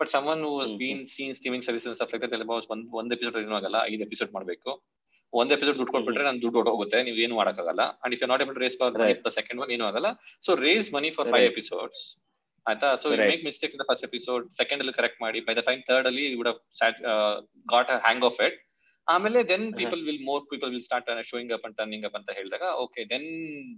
but someone who has mm-hmm. been seen streaming services and stuff like that they'll one, one ಒಂದ್ episode ಏನೂ episode ಐದು episode ಮಾಡ್ಬೇಕು ಒಂದ್ episode ದುಡ್ಡು ಕೊಟ್ಬಿಟ್ರೆ ನಾನು ದುಡ್ಡು ಹೋಗುತ್ತೆ ನೀವು ಏನು ಮಾಡಕ್ಕಾಗಲ್ಲ and if you not able raise for. The second one ಏನು ಆಗಲ್ಲ so raise money for five. Episodes ಆಯ್ತಾ so you the make mistakes in the first episode second ಅಲ್ಲಿ ಕರೆಕ್ಟ್ ಮಾಡಿ ಬೈ ದ ಟೈಮ್ ಥರ್ಡ್ ಅಲ್ಲಿ would got a hang of it ಆಮೇಲೆ then Uh-huh. People will more people will start showing up and turning up ಅಂತ ಹೇಳಿದಾಗ okay then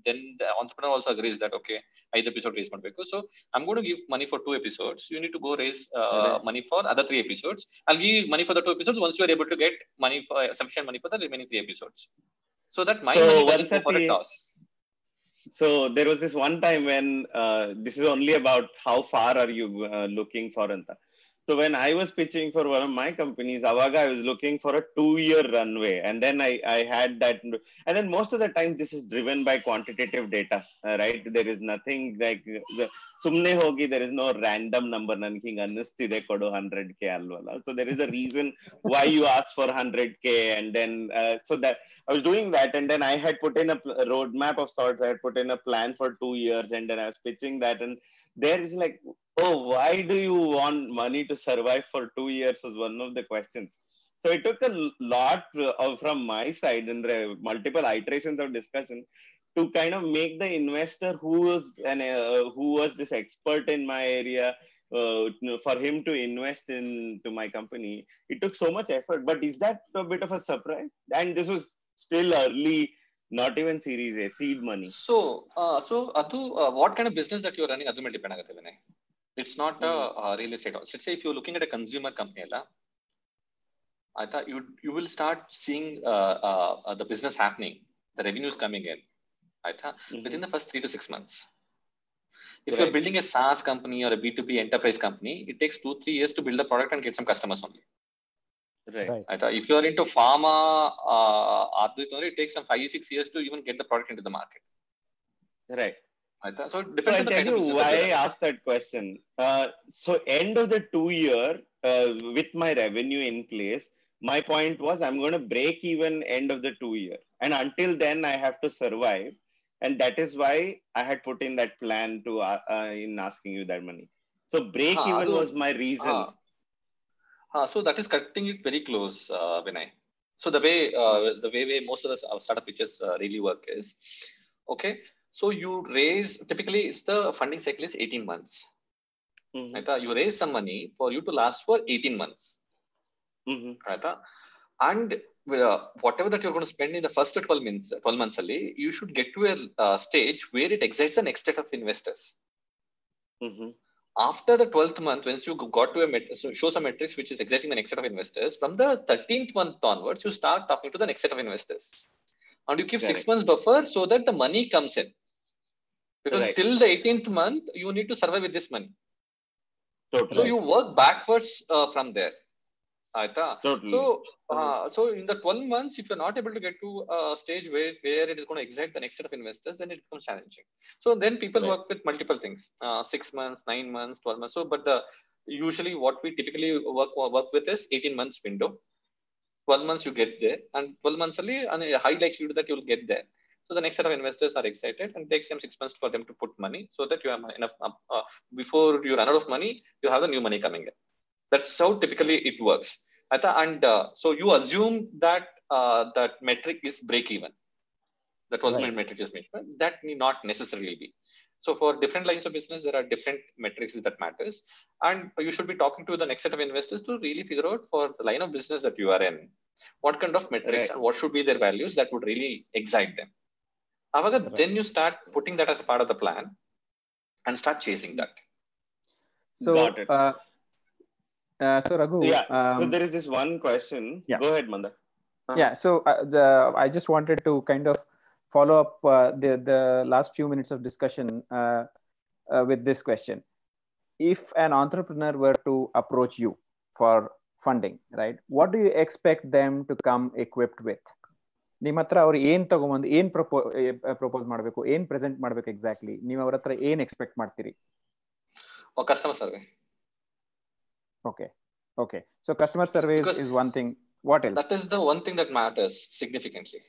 then entrepreneur also agrees that okay ಐದು episode raise ಮಾಡಬೇಕು so I'm gonna give money for two episodes you need to go race Right. Money for other three episodes I'll give money for the two episodes once you are able to get money for sufficient money for the remaining three episodes. So that my So money once doesn't go at for a the- toss. So there was this one time when uh, this is only about how far are you uh, looking for anta. so when I was pitching for one of my companies, Avaga, I was looking for a two-year runway, and then I, I had that. And then most of the time, this is driven by quantitative data, uh, right? There is nothing like sumne hogi. There is no random number. Nanki annistide kodu 100k alvala. So there is a reason why you ask for 100k, and then uh, so that I was doing that, and then I had put in a roadmap of sorts. I had put in a plan for two years, and then I was pitching that, and there is like oh, why do you want money to survive for two years? Was one of the questions. So it took a l- lot uh, of, from my side and the multiple iterations of discussion to kind of make the investor who was an uh, who was this expert in my area uh, you know, for him to invest into my company. It took so much effort, but is that a bit of a surprise? And this was still early, not even Series A, seed money. So, uh, so Atu, uh, what kind of business that you're running, ಅದು ಮೇಲೆ depend ಆಗುತ್ತೆ Vinay. it's not a, a real estate. Let's say if you're looking at a consumer company, Aita, you you will start seeing uh, uh, uh, the business happening, the revenues coming in, Aita, mm-hmm. within the first three to six months. If right. you're building a SaaS company or a B2B enterprise company, it takes two three years to build the product and get some customers only. Right. right. If you are into pharma, uh, it takes some five six years to even get the product into the market. Right. So, so I tell you why I asked that question. Uh, so end of the two year uh, with my revenue in place, my point was I'm going to break even end of the two year, and until then I have to survive, and that is why I had put in that plan to uh, uh in asking you that money. So break even was my reason. Ah. so that is cutting it very close, uh, Vinay. So the way uh, the way, way most of the startup pitches uh, really work is okay so you raise, typically it's the funding cycle is 18 months. Mm-hmm. Right? You raise some money for you to last for 18 months. Mm-hmm. Right? Uh, and uh, whatever that you're going to spend in the first 12 months, 12 months only, you should get to a uh, stage where it excites the next set of investors. Mm-hmm. After the 12th month, once you got to a met- show some metrics which is exciting the next set of investors, from the 13th month onwards, you start talking to the next set of investors. And you keep six months buffer so that the money comes in Because Right. till the 18th month, you need to survive with this money. Totally. So you work backwards uh, from there. ಆಯ್ತಾ totally. So, uh, so in the 12 months, if you're not able to get to a stage where, where it is going to excite the next set of investors, then it becomes challenging. So then people Right. work with multiple things, uh, six months, nine months, 12 months. So, but the usually what we typically work work with is 18 months window 12 months you get there and 12 months only and a high likelihood that you'll get there so the next set of investors are excited and takes them six months for them to put money so that you have enough uh, uh, before you run out of money you have the new money coming in. That's how typically it works. And uh, so you assume that uh, that metric is break even. That was Right. my metric is made that need not necessarily be. So for different lines of business there are different metrics that matters. And you should be talking to the next set of investors to really figure out for the line of business that you are in what kind of metrics Right. and what should be their values that would really excite them However, Right. then you start putting that as a part of the plan and start chasing that So, Got it. uh, uh, so Raghu, Yeah. so um, there is this one question. yeah. Go ahead, Mandar. Uh-huh. yeah so uh, the i just wanted to kind of follow up uh, the the last few minutes of discussion uh, uh, with this question if an entrepreneur were to approach you for funding right what do you expect them to come equipped with ನಿಮ್ಮ ಹತ್ರ ಅವ್ರು ಏನ್ ತಗೊಂಬಂದು ಏನ್ ಪ್ರಪೋ propose ಮಾಡಬೇಕು ಏನ್ present ಮಾಡ್ಬೇಕು exactly ನೀವು ಅವ್ರ ಹತ್ರ ಏನ್ ಎಕ್ಸ್ಪೆಕ್ಟ್ ಮಾಡ್ತೀರಿ or customer survey. Okay okay so customer service Because is one thing what else That is the one thing that matters significantly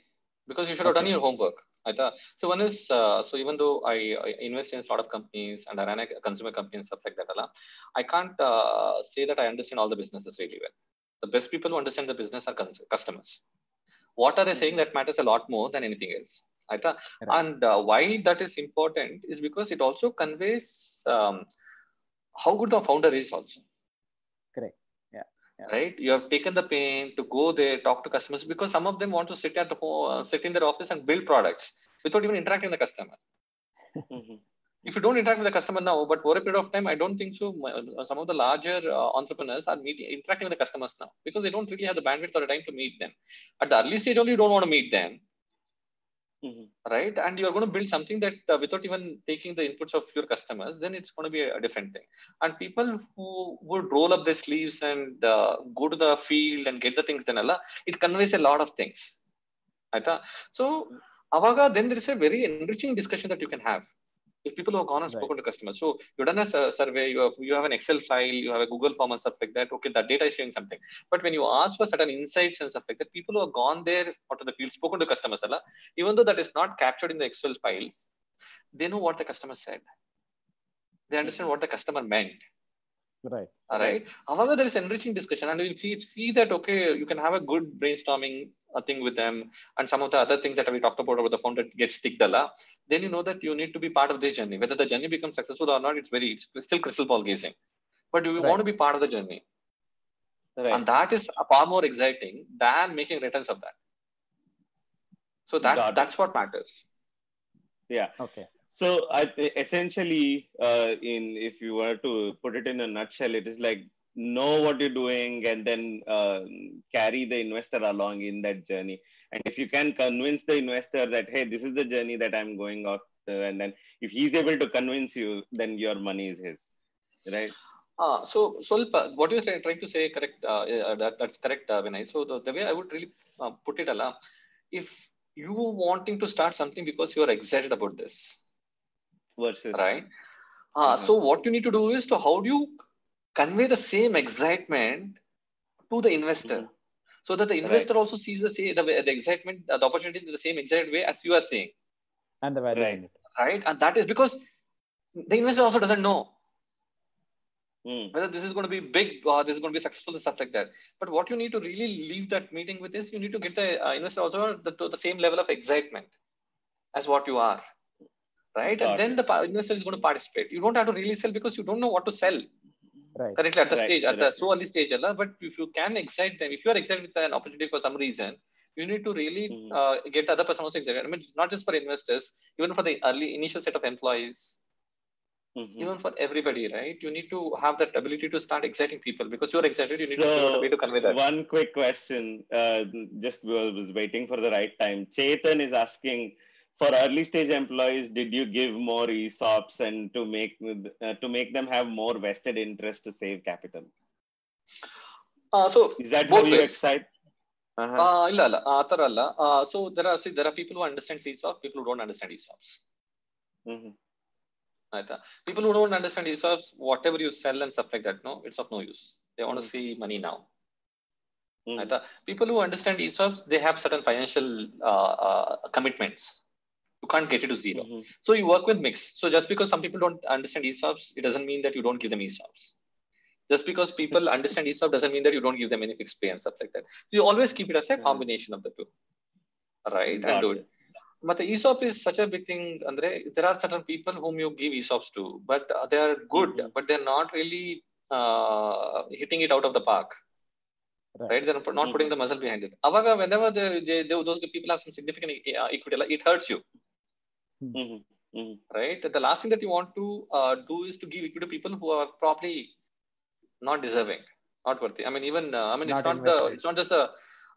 because you should have done Okay. your homework. Right? Uh, So one is uh, so even though I, I invest in a lot of companies and I run a consumer company and stuff like that, Allah, I can't uh, say that I understand all the businesses really well. The best people who understand the business are cons- customers. What are they saying that matters a lot more than anything else? Right? Right. And uh, why that is important is because it also conveys um, how good the founder is also. Correct. Yeah. Yeah. Right. You have taken the pain to go there, talk to customers because some of them want to sit at the home, uh, sit in their office and build products without even interacting with the customer. If you don't interact with the customer now, but over a period of time, I don't think so. Uh, Some of the larger uh, entrepreneurs are meeting, interacting with the customers now because they don't really have the bandwidth or the time to meet them. At the early stage, only you don't want to meet them, Mhm. right? And you're going to build something that uh, without even taking the inputs of your customers, then it's going to be a, different thing. And people who would roll up their sleeves and uh, go to the field and get the things done, it conveys a lot of things. Right? So, Avaga, then there is a very enriching discussion that you can have. If people who have gone and Right. spoken to customers, so you've done a survey, you have you have an Excel file, you have a Google form and stuff like that. Okay, that data is showing something. But when you ask for certain insights and stuff like that, people who have gone there out of the field, spoken to customers, even though that is not captured in the Excel files, they know what the customer said. They understand what the customer meant. right All right. However, there is enriching discussion, and if you see that, okay, you can have a good brainstorming uh, thing with them, and some of the other things that we talked about over the phone that gets ticked then you know that you need to be part of this journey. Whether the journey becomes successful or not, it's very, it's still crystal ball gazing. But you Right. want to be part of the journey, Right. and that is far more exciting than making returns of that. So that Got it. that's what matters. yeah. okay So I essentially, uh, in if you were to put it in a nutshell, it is like know what you're doing and then uh, carry the investor along in that journey. And if you can convince the investor that hey, this is the journey that I'm going out, and then if he's able to convince you, then your money is his, right? Uh, so, Solpa, what you're trying to say, correct? Uh, uh, that, that's correct, uh, Vinay. So, the, the way I would really uh, put it, Allah, if you wanting to start something because you are excited about this, Versus right? Uh, Mhm. So, what you need to do is to how do you convey the same excitement to the investor, Mhm. so that the investor also sees the same the, the excitement, the opportunity in the same exact way as you are saying, and the value Right. right? And that is because the investor also doesn't know Mm. whether this is going to be big or this is going to be successful and stuff like that. But what you need to really leave that meeting with is you need to get the uh, investor also the, to the same level of excitement as what you are, right? Got and then it. the pa- investor is going to participate. You don't have to really sell because you don't know what to sell right currently at the Right, stage at the so early stage. Allah, But if you can excite them, if you are excited with an opportunity for some reason, you need to really Mhm. uh, get the other person also excited. I mean, not just for investors, even for the early initial set of employees, Mhm. even for everybody, right? You need to have that ability to start exciting people because you're excited. You need to figure out a way to convey that. One quick question. Uh, just was was waiting for the right time. Chetan is asking for early stage employees, did you give more ESOPs and to make uh, to make them have more vested interest to save capital? Uh, so Is that Both how you ways. excite? Uh-huh. uh, ಇಲ್ಲ ಅಲ್ಲ ಆ ಥರ ಅಲ್ಲ so there are see there are people who understand ESOP, people who don't understand ESOPs. Mhm. ಆಯ್ತಾ people who don't understand ESOPs whatever you sell and stuff like that no it's of no use they want to see money now Mm. ಆಯ್ತಾ people who understand ESOPs they have certain financial uh, uh, commitments you can't get it to 0 Mhm. so you work with mix so just because some people don't understand ESOPs it doesn't mean that you don't give them ESOPs just because people understand ESOP doesn't mean that you don't give them any fixed pay and stuff like that So you always keep it as a combination of the two right and do it but the ESOP is such a big thing, Andre. There are certain people whom you give ESOPs to, but uh, they are good, Mhm. but they're not really uh, hitting it out of the park. Right. Right. They're not putting the muscle behind it. Avaga, whenever they, they, they, those people have some significant uh, equity, like, it hurts you. Mhm. Mhm. Right. The last thing that you want to uh, do is to give equity to people who are probably not deserving, not worthy. I mean, even uh, I mean, it's Not not the it's not just the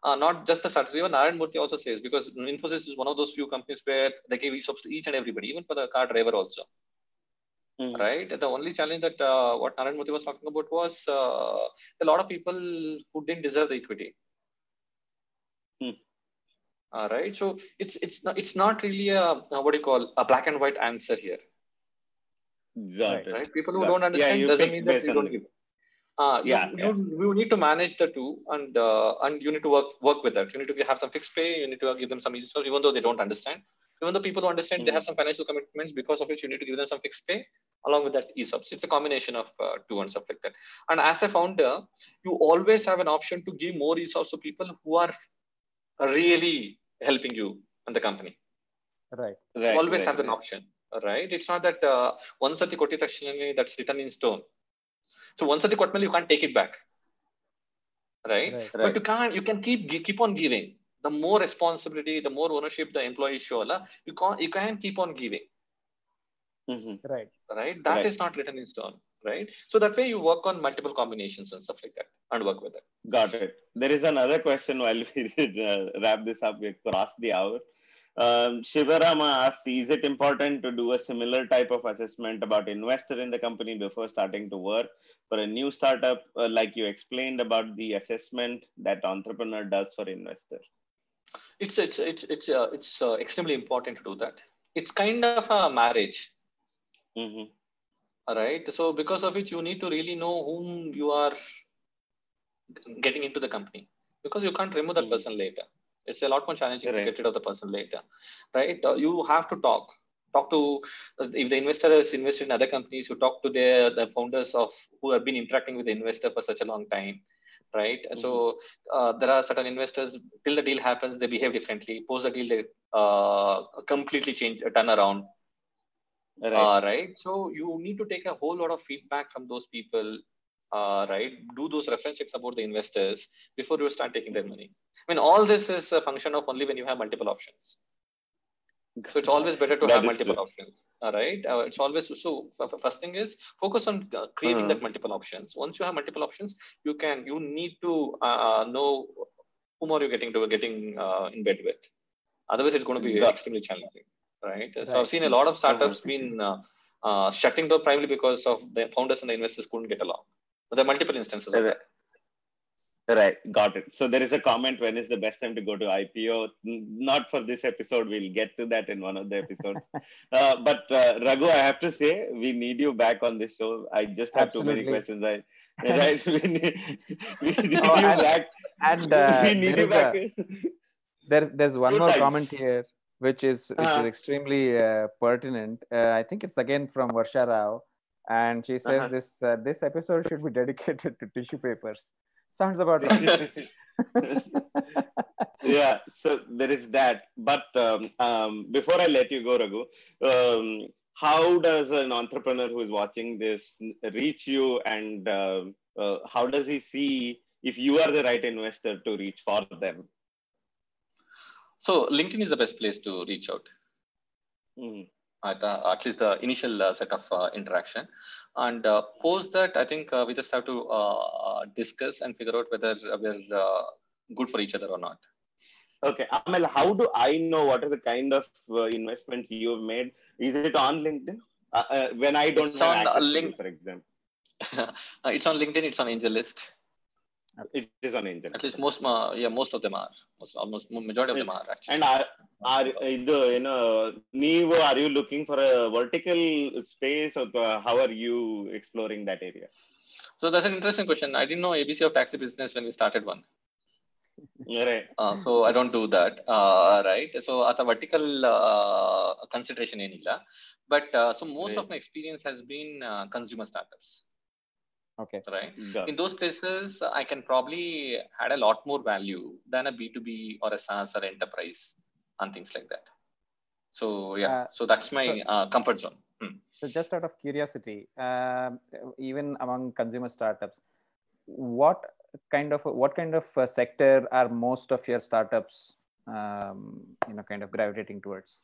uh, not just the startups. Even Narayan Murthy also says because Infosys is one of those few companies where they give ESOPs to each and everybody, even for the car driver also. Mhm. Right. The only challenge that uh, what Narayan Murthy was talking about was uh, a lot of people who didn't deserve the equity. Hmm. All right. So it's it's not it's not really a uh, what do you call a black and white answer here. Got Right. Right. People who Got don't understand you doesn't mean that based you don't give. Uh, you, Yeah, you, you need to manage the two and uh, and you need to work work with that. You need to have some fixed pay. You need to give them some easy stuff, even though they don't understand. Even though people who understand, they have some financial commitments because of which you need to give them some fixed pay along with that ESOPs. It's a combination of uh, two and stuff like that. And as a founder, you always have an option to give more ESOPs to people who are really helping you and the company. Right. Right, always right, have an option, right? It's not that uh, one sati kotti takshana that's written in stone. So one sati kotmeli you can't take it back, right? Right. But Right. you can't. You can keep keep on giving. The more responsibility, the more ownership the employees show, la, you can't you can keep on giving, Mhm. Right. right? That is Right. not written in stone, right? So that way you work on multiple combinations and stuff like that and work with it. Got it. There is another question while we uh, wrap this up. We crossed the hour. Um, Shivarama asked, is it important to do a similar type of assessment about investor in the company before starting to work for a new startup, uh, like you explained about the assessment that entrepreneur does for investor? It's it's it's it's uh, it's uh, extremely important to do that. It's kind of a marriage, hmm All right. So because of which you need to really know whom you are getting into the company because you can't remove that Mhm. person later. It's a lot more challenging to get rid of the person later, right? Uh, you have to talk. Talk to uh, if the investor has invested in other companies. You talk to their the founders of who have been interacting with the investor for such a long time, right? So uh, there are certain investors till the deal happens they behave differently. Post the deal they uh, completely change, turn around, Right. uh, right? So you need to take a whole lot of feedback from those people, uh, right? Do those reference checks about the investors before you start taking their money. I mean, all this is a function of only when you have multiple options. So it's always better to That have multiple true. options, all right? Uh, it's always so. First thing is focus on uh, creating Uh-huh. that multiple options. Once you have multiple options, you can you need to uh, know whom are you getting to getting uh, in bed with. Otherwise, it's going to be Got- extremely challenging, right? So Right. I've seen a lot of startups Uh-huh. been uh, uh, shutting down primarily because of the founders and the investors couldn't get along. But there are multiple instances Right. Right, got it. So there is a comment when is the best time to go to IPO? Not for this episode. We'll get to that in one of the episodes. uh, but uh, Raghu, I have to say, we need you back on this show. I just have too many questions. I, right, we need, we need Oh, you and- back. And uh, we need you back. a- there, there's one Two more times. comment here, which is which Uh-huh. is extremely uh, pertinent. Uh, I think it's again from Varsha Rao, and she says Uh-huh. this uh, this episode should be dedicated to tissue papers. Sounds about right. yeah so there is that but um, um, before i let you go raghu um, how does an entrepreneur who is watching this reach you and uh, uh, how does he see if you are the right investor to reach for them So LinkedIn is the best place to reach out. Mhm. At, the, at least the initial uh, set of uh, interaction, and uh, post that I think uh, we just have to uh, discuss and figure out whether we're uh, good for each other or not. okay Amel, how do i know what are the kind of uh, investments you've made is it on linkedin uh, uh, when i don't It's have on, uh, access link- for example Uh, it's on LinkedIn. It's on AngelList. it is on angel At least most, uh, yeah, most of them are. Most, almost majority of them are actually. and are are ಇದು ಏನು ನೀವು are you looking for a vertical space or uh, how are you exploring that area So that's an interesting question. I didn't know ABC of taxi business when we started one. right Uh, so I don't do that, uh, right? So at a vertical uh, consideration ಏನಿಲ್ಲ. But uh, so most of Right. my experience has been uh, consumer startups, Okay. right? Got In those places, I can probably add a lot more value than a B2B or a SaaS or enterprise and things like that. So yeah, Uh, so that's my so- uh, comfort zone. Hmm. So just out of curiosity, um, even among consumer startups, what kind of what kind of uh, sector are most of your startups, um, you know, kind of gravitating towards?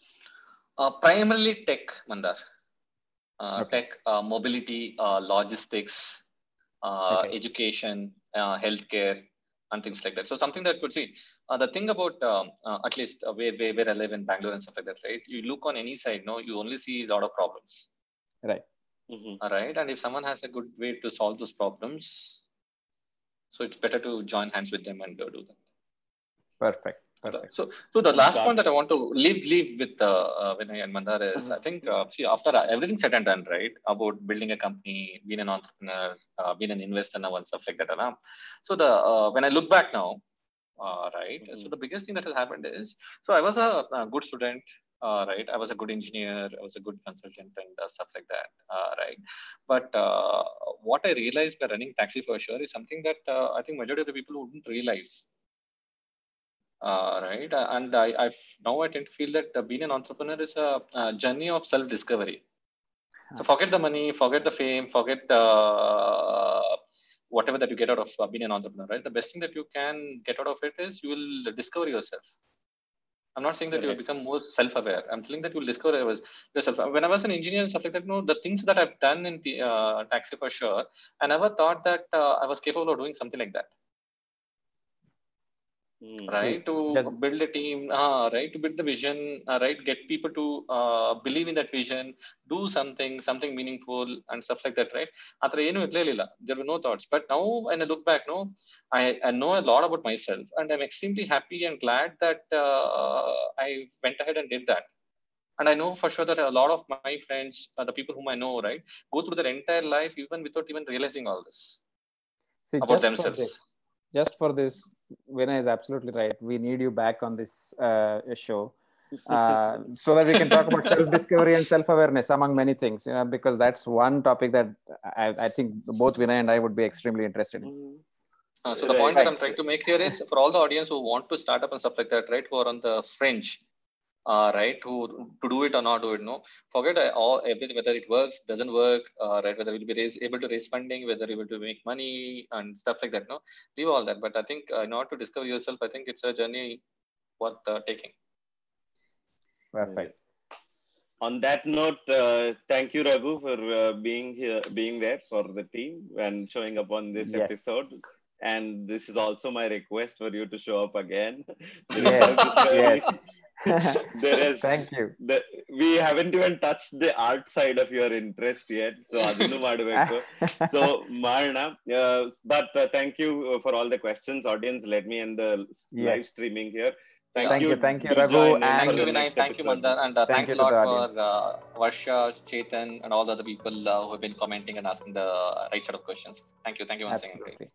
Uh, primarily tech, Mandar. Uh, Okay. Tech, uh, mobility, uh, logistics, uh, Okay. education, uh, healthcare, and things like that. So something that could see. Uh, the thing about um, uh, at least uh, where, where where I live in Bangalore and stuff like that, right? You look on any side, no, you only see a lot of problems, Mhm. all right? And if someone has a good way to solve those problems, so it's better to join hands with them and uh, do that. Perfect. Perfect. So, so the last point that I want to leave leave with uh, uh, Vinay and Mandar is, I think, uh, see, after everything said and done, right, about building a company, being an entrepreneur, uh, being an investor now and stuff like that. Right? So the uh, when I look back now, uh, right, so Mhm. the biggest thing that has happened is, so I was a, a good student. Uh, right, I was a good engineer. I was a good consultant and uh, stuff like that. Uh, right, but uh, what I realized by running TaxiForSure is something that uh, I think majority of the people wouldn't realize uh, right? Uh, and I, I now i tend to feel that uh, being an entrepreneur is a, a journey of self discovery so forget the money forget the fame forget uh, whatever that you get out of uh, being an entrepreneur right? The best thing that you can get out of it is you will discover yourself. I'm not saying that you will become more self-aware. I'm telling that you will discover yourself. When i was an engineer and stuff like that no the things that i've done in the uh, taxi for sure i never thought that uh, i was capable of doing something like that Hmm. right to just... build a team uh, right to build the vision uh, right get people to uh, believe in that vision do something something meaningful and stuff like that right? There were no thoughts. But now when i look back no i, I know a lot about myself and i'm extremely happy and glad that uh, i went ahead and did that. And i know for sure that a lot of my friends uh, the people whom i know right go through their entire life even without even realizing all this See, about themselves just for this, Vinay is absolutely right. We need you back on this uh, show uh, so that we can talk about self-discovery and self-awareness among many things. You know, because that's one topic that I, I think both Vinay and I would be extremely interested in. Uh, so the Right. point that I'm trying to make here is for all the audience who want to start up and stuff like that, right? Who are on the fringe, uh, right? Who to do it or not do it, no? Forget uh, all everything whether it works, doesn't work, uh, right? Whether we'll be raise, able to raise funding, whether able to make money and stuff like that, no? Leave all that. But I think uh, in order to discover yourself, I think it's a journey worth uh, taking. Perfect. on that note, uh, thank you, Raghu, for uh, being here, being there for the team and showing up on this Yes. episode. And this is also my request for you to show up again. Yes. yes There is- Thank you. The, we haven't even touched the art side of your interest yet. So ಅದನ್ನು ಮಾಡಬೇಕು. So Marna, uh, but uh, thank you uh, for all the questions, audience. Let me end the live Yes. streaming here. Thank, Thank you, you, thank you, to Raghu, join in and- Thank for you, the Vinay. next Thank you, episode. Mandar. And uh, Thank thanks you a to lot the for audience. uh, Varsha, Chetan, and all the other people uh, who have been commenting and asking the right set of questions. Thank you. Thank you once again, Absolutely. guys.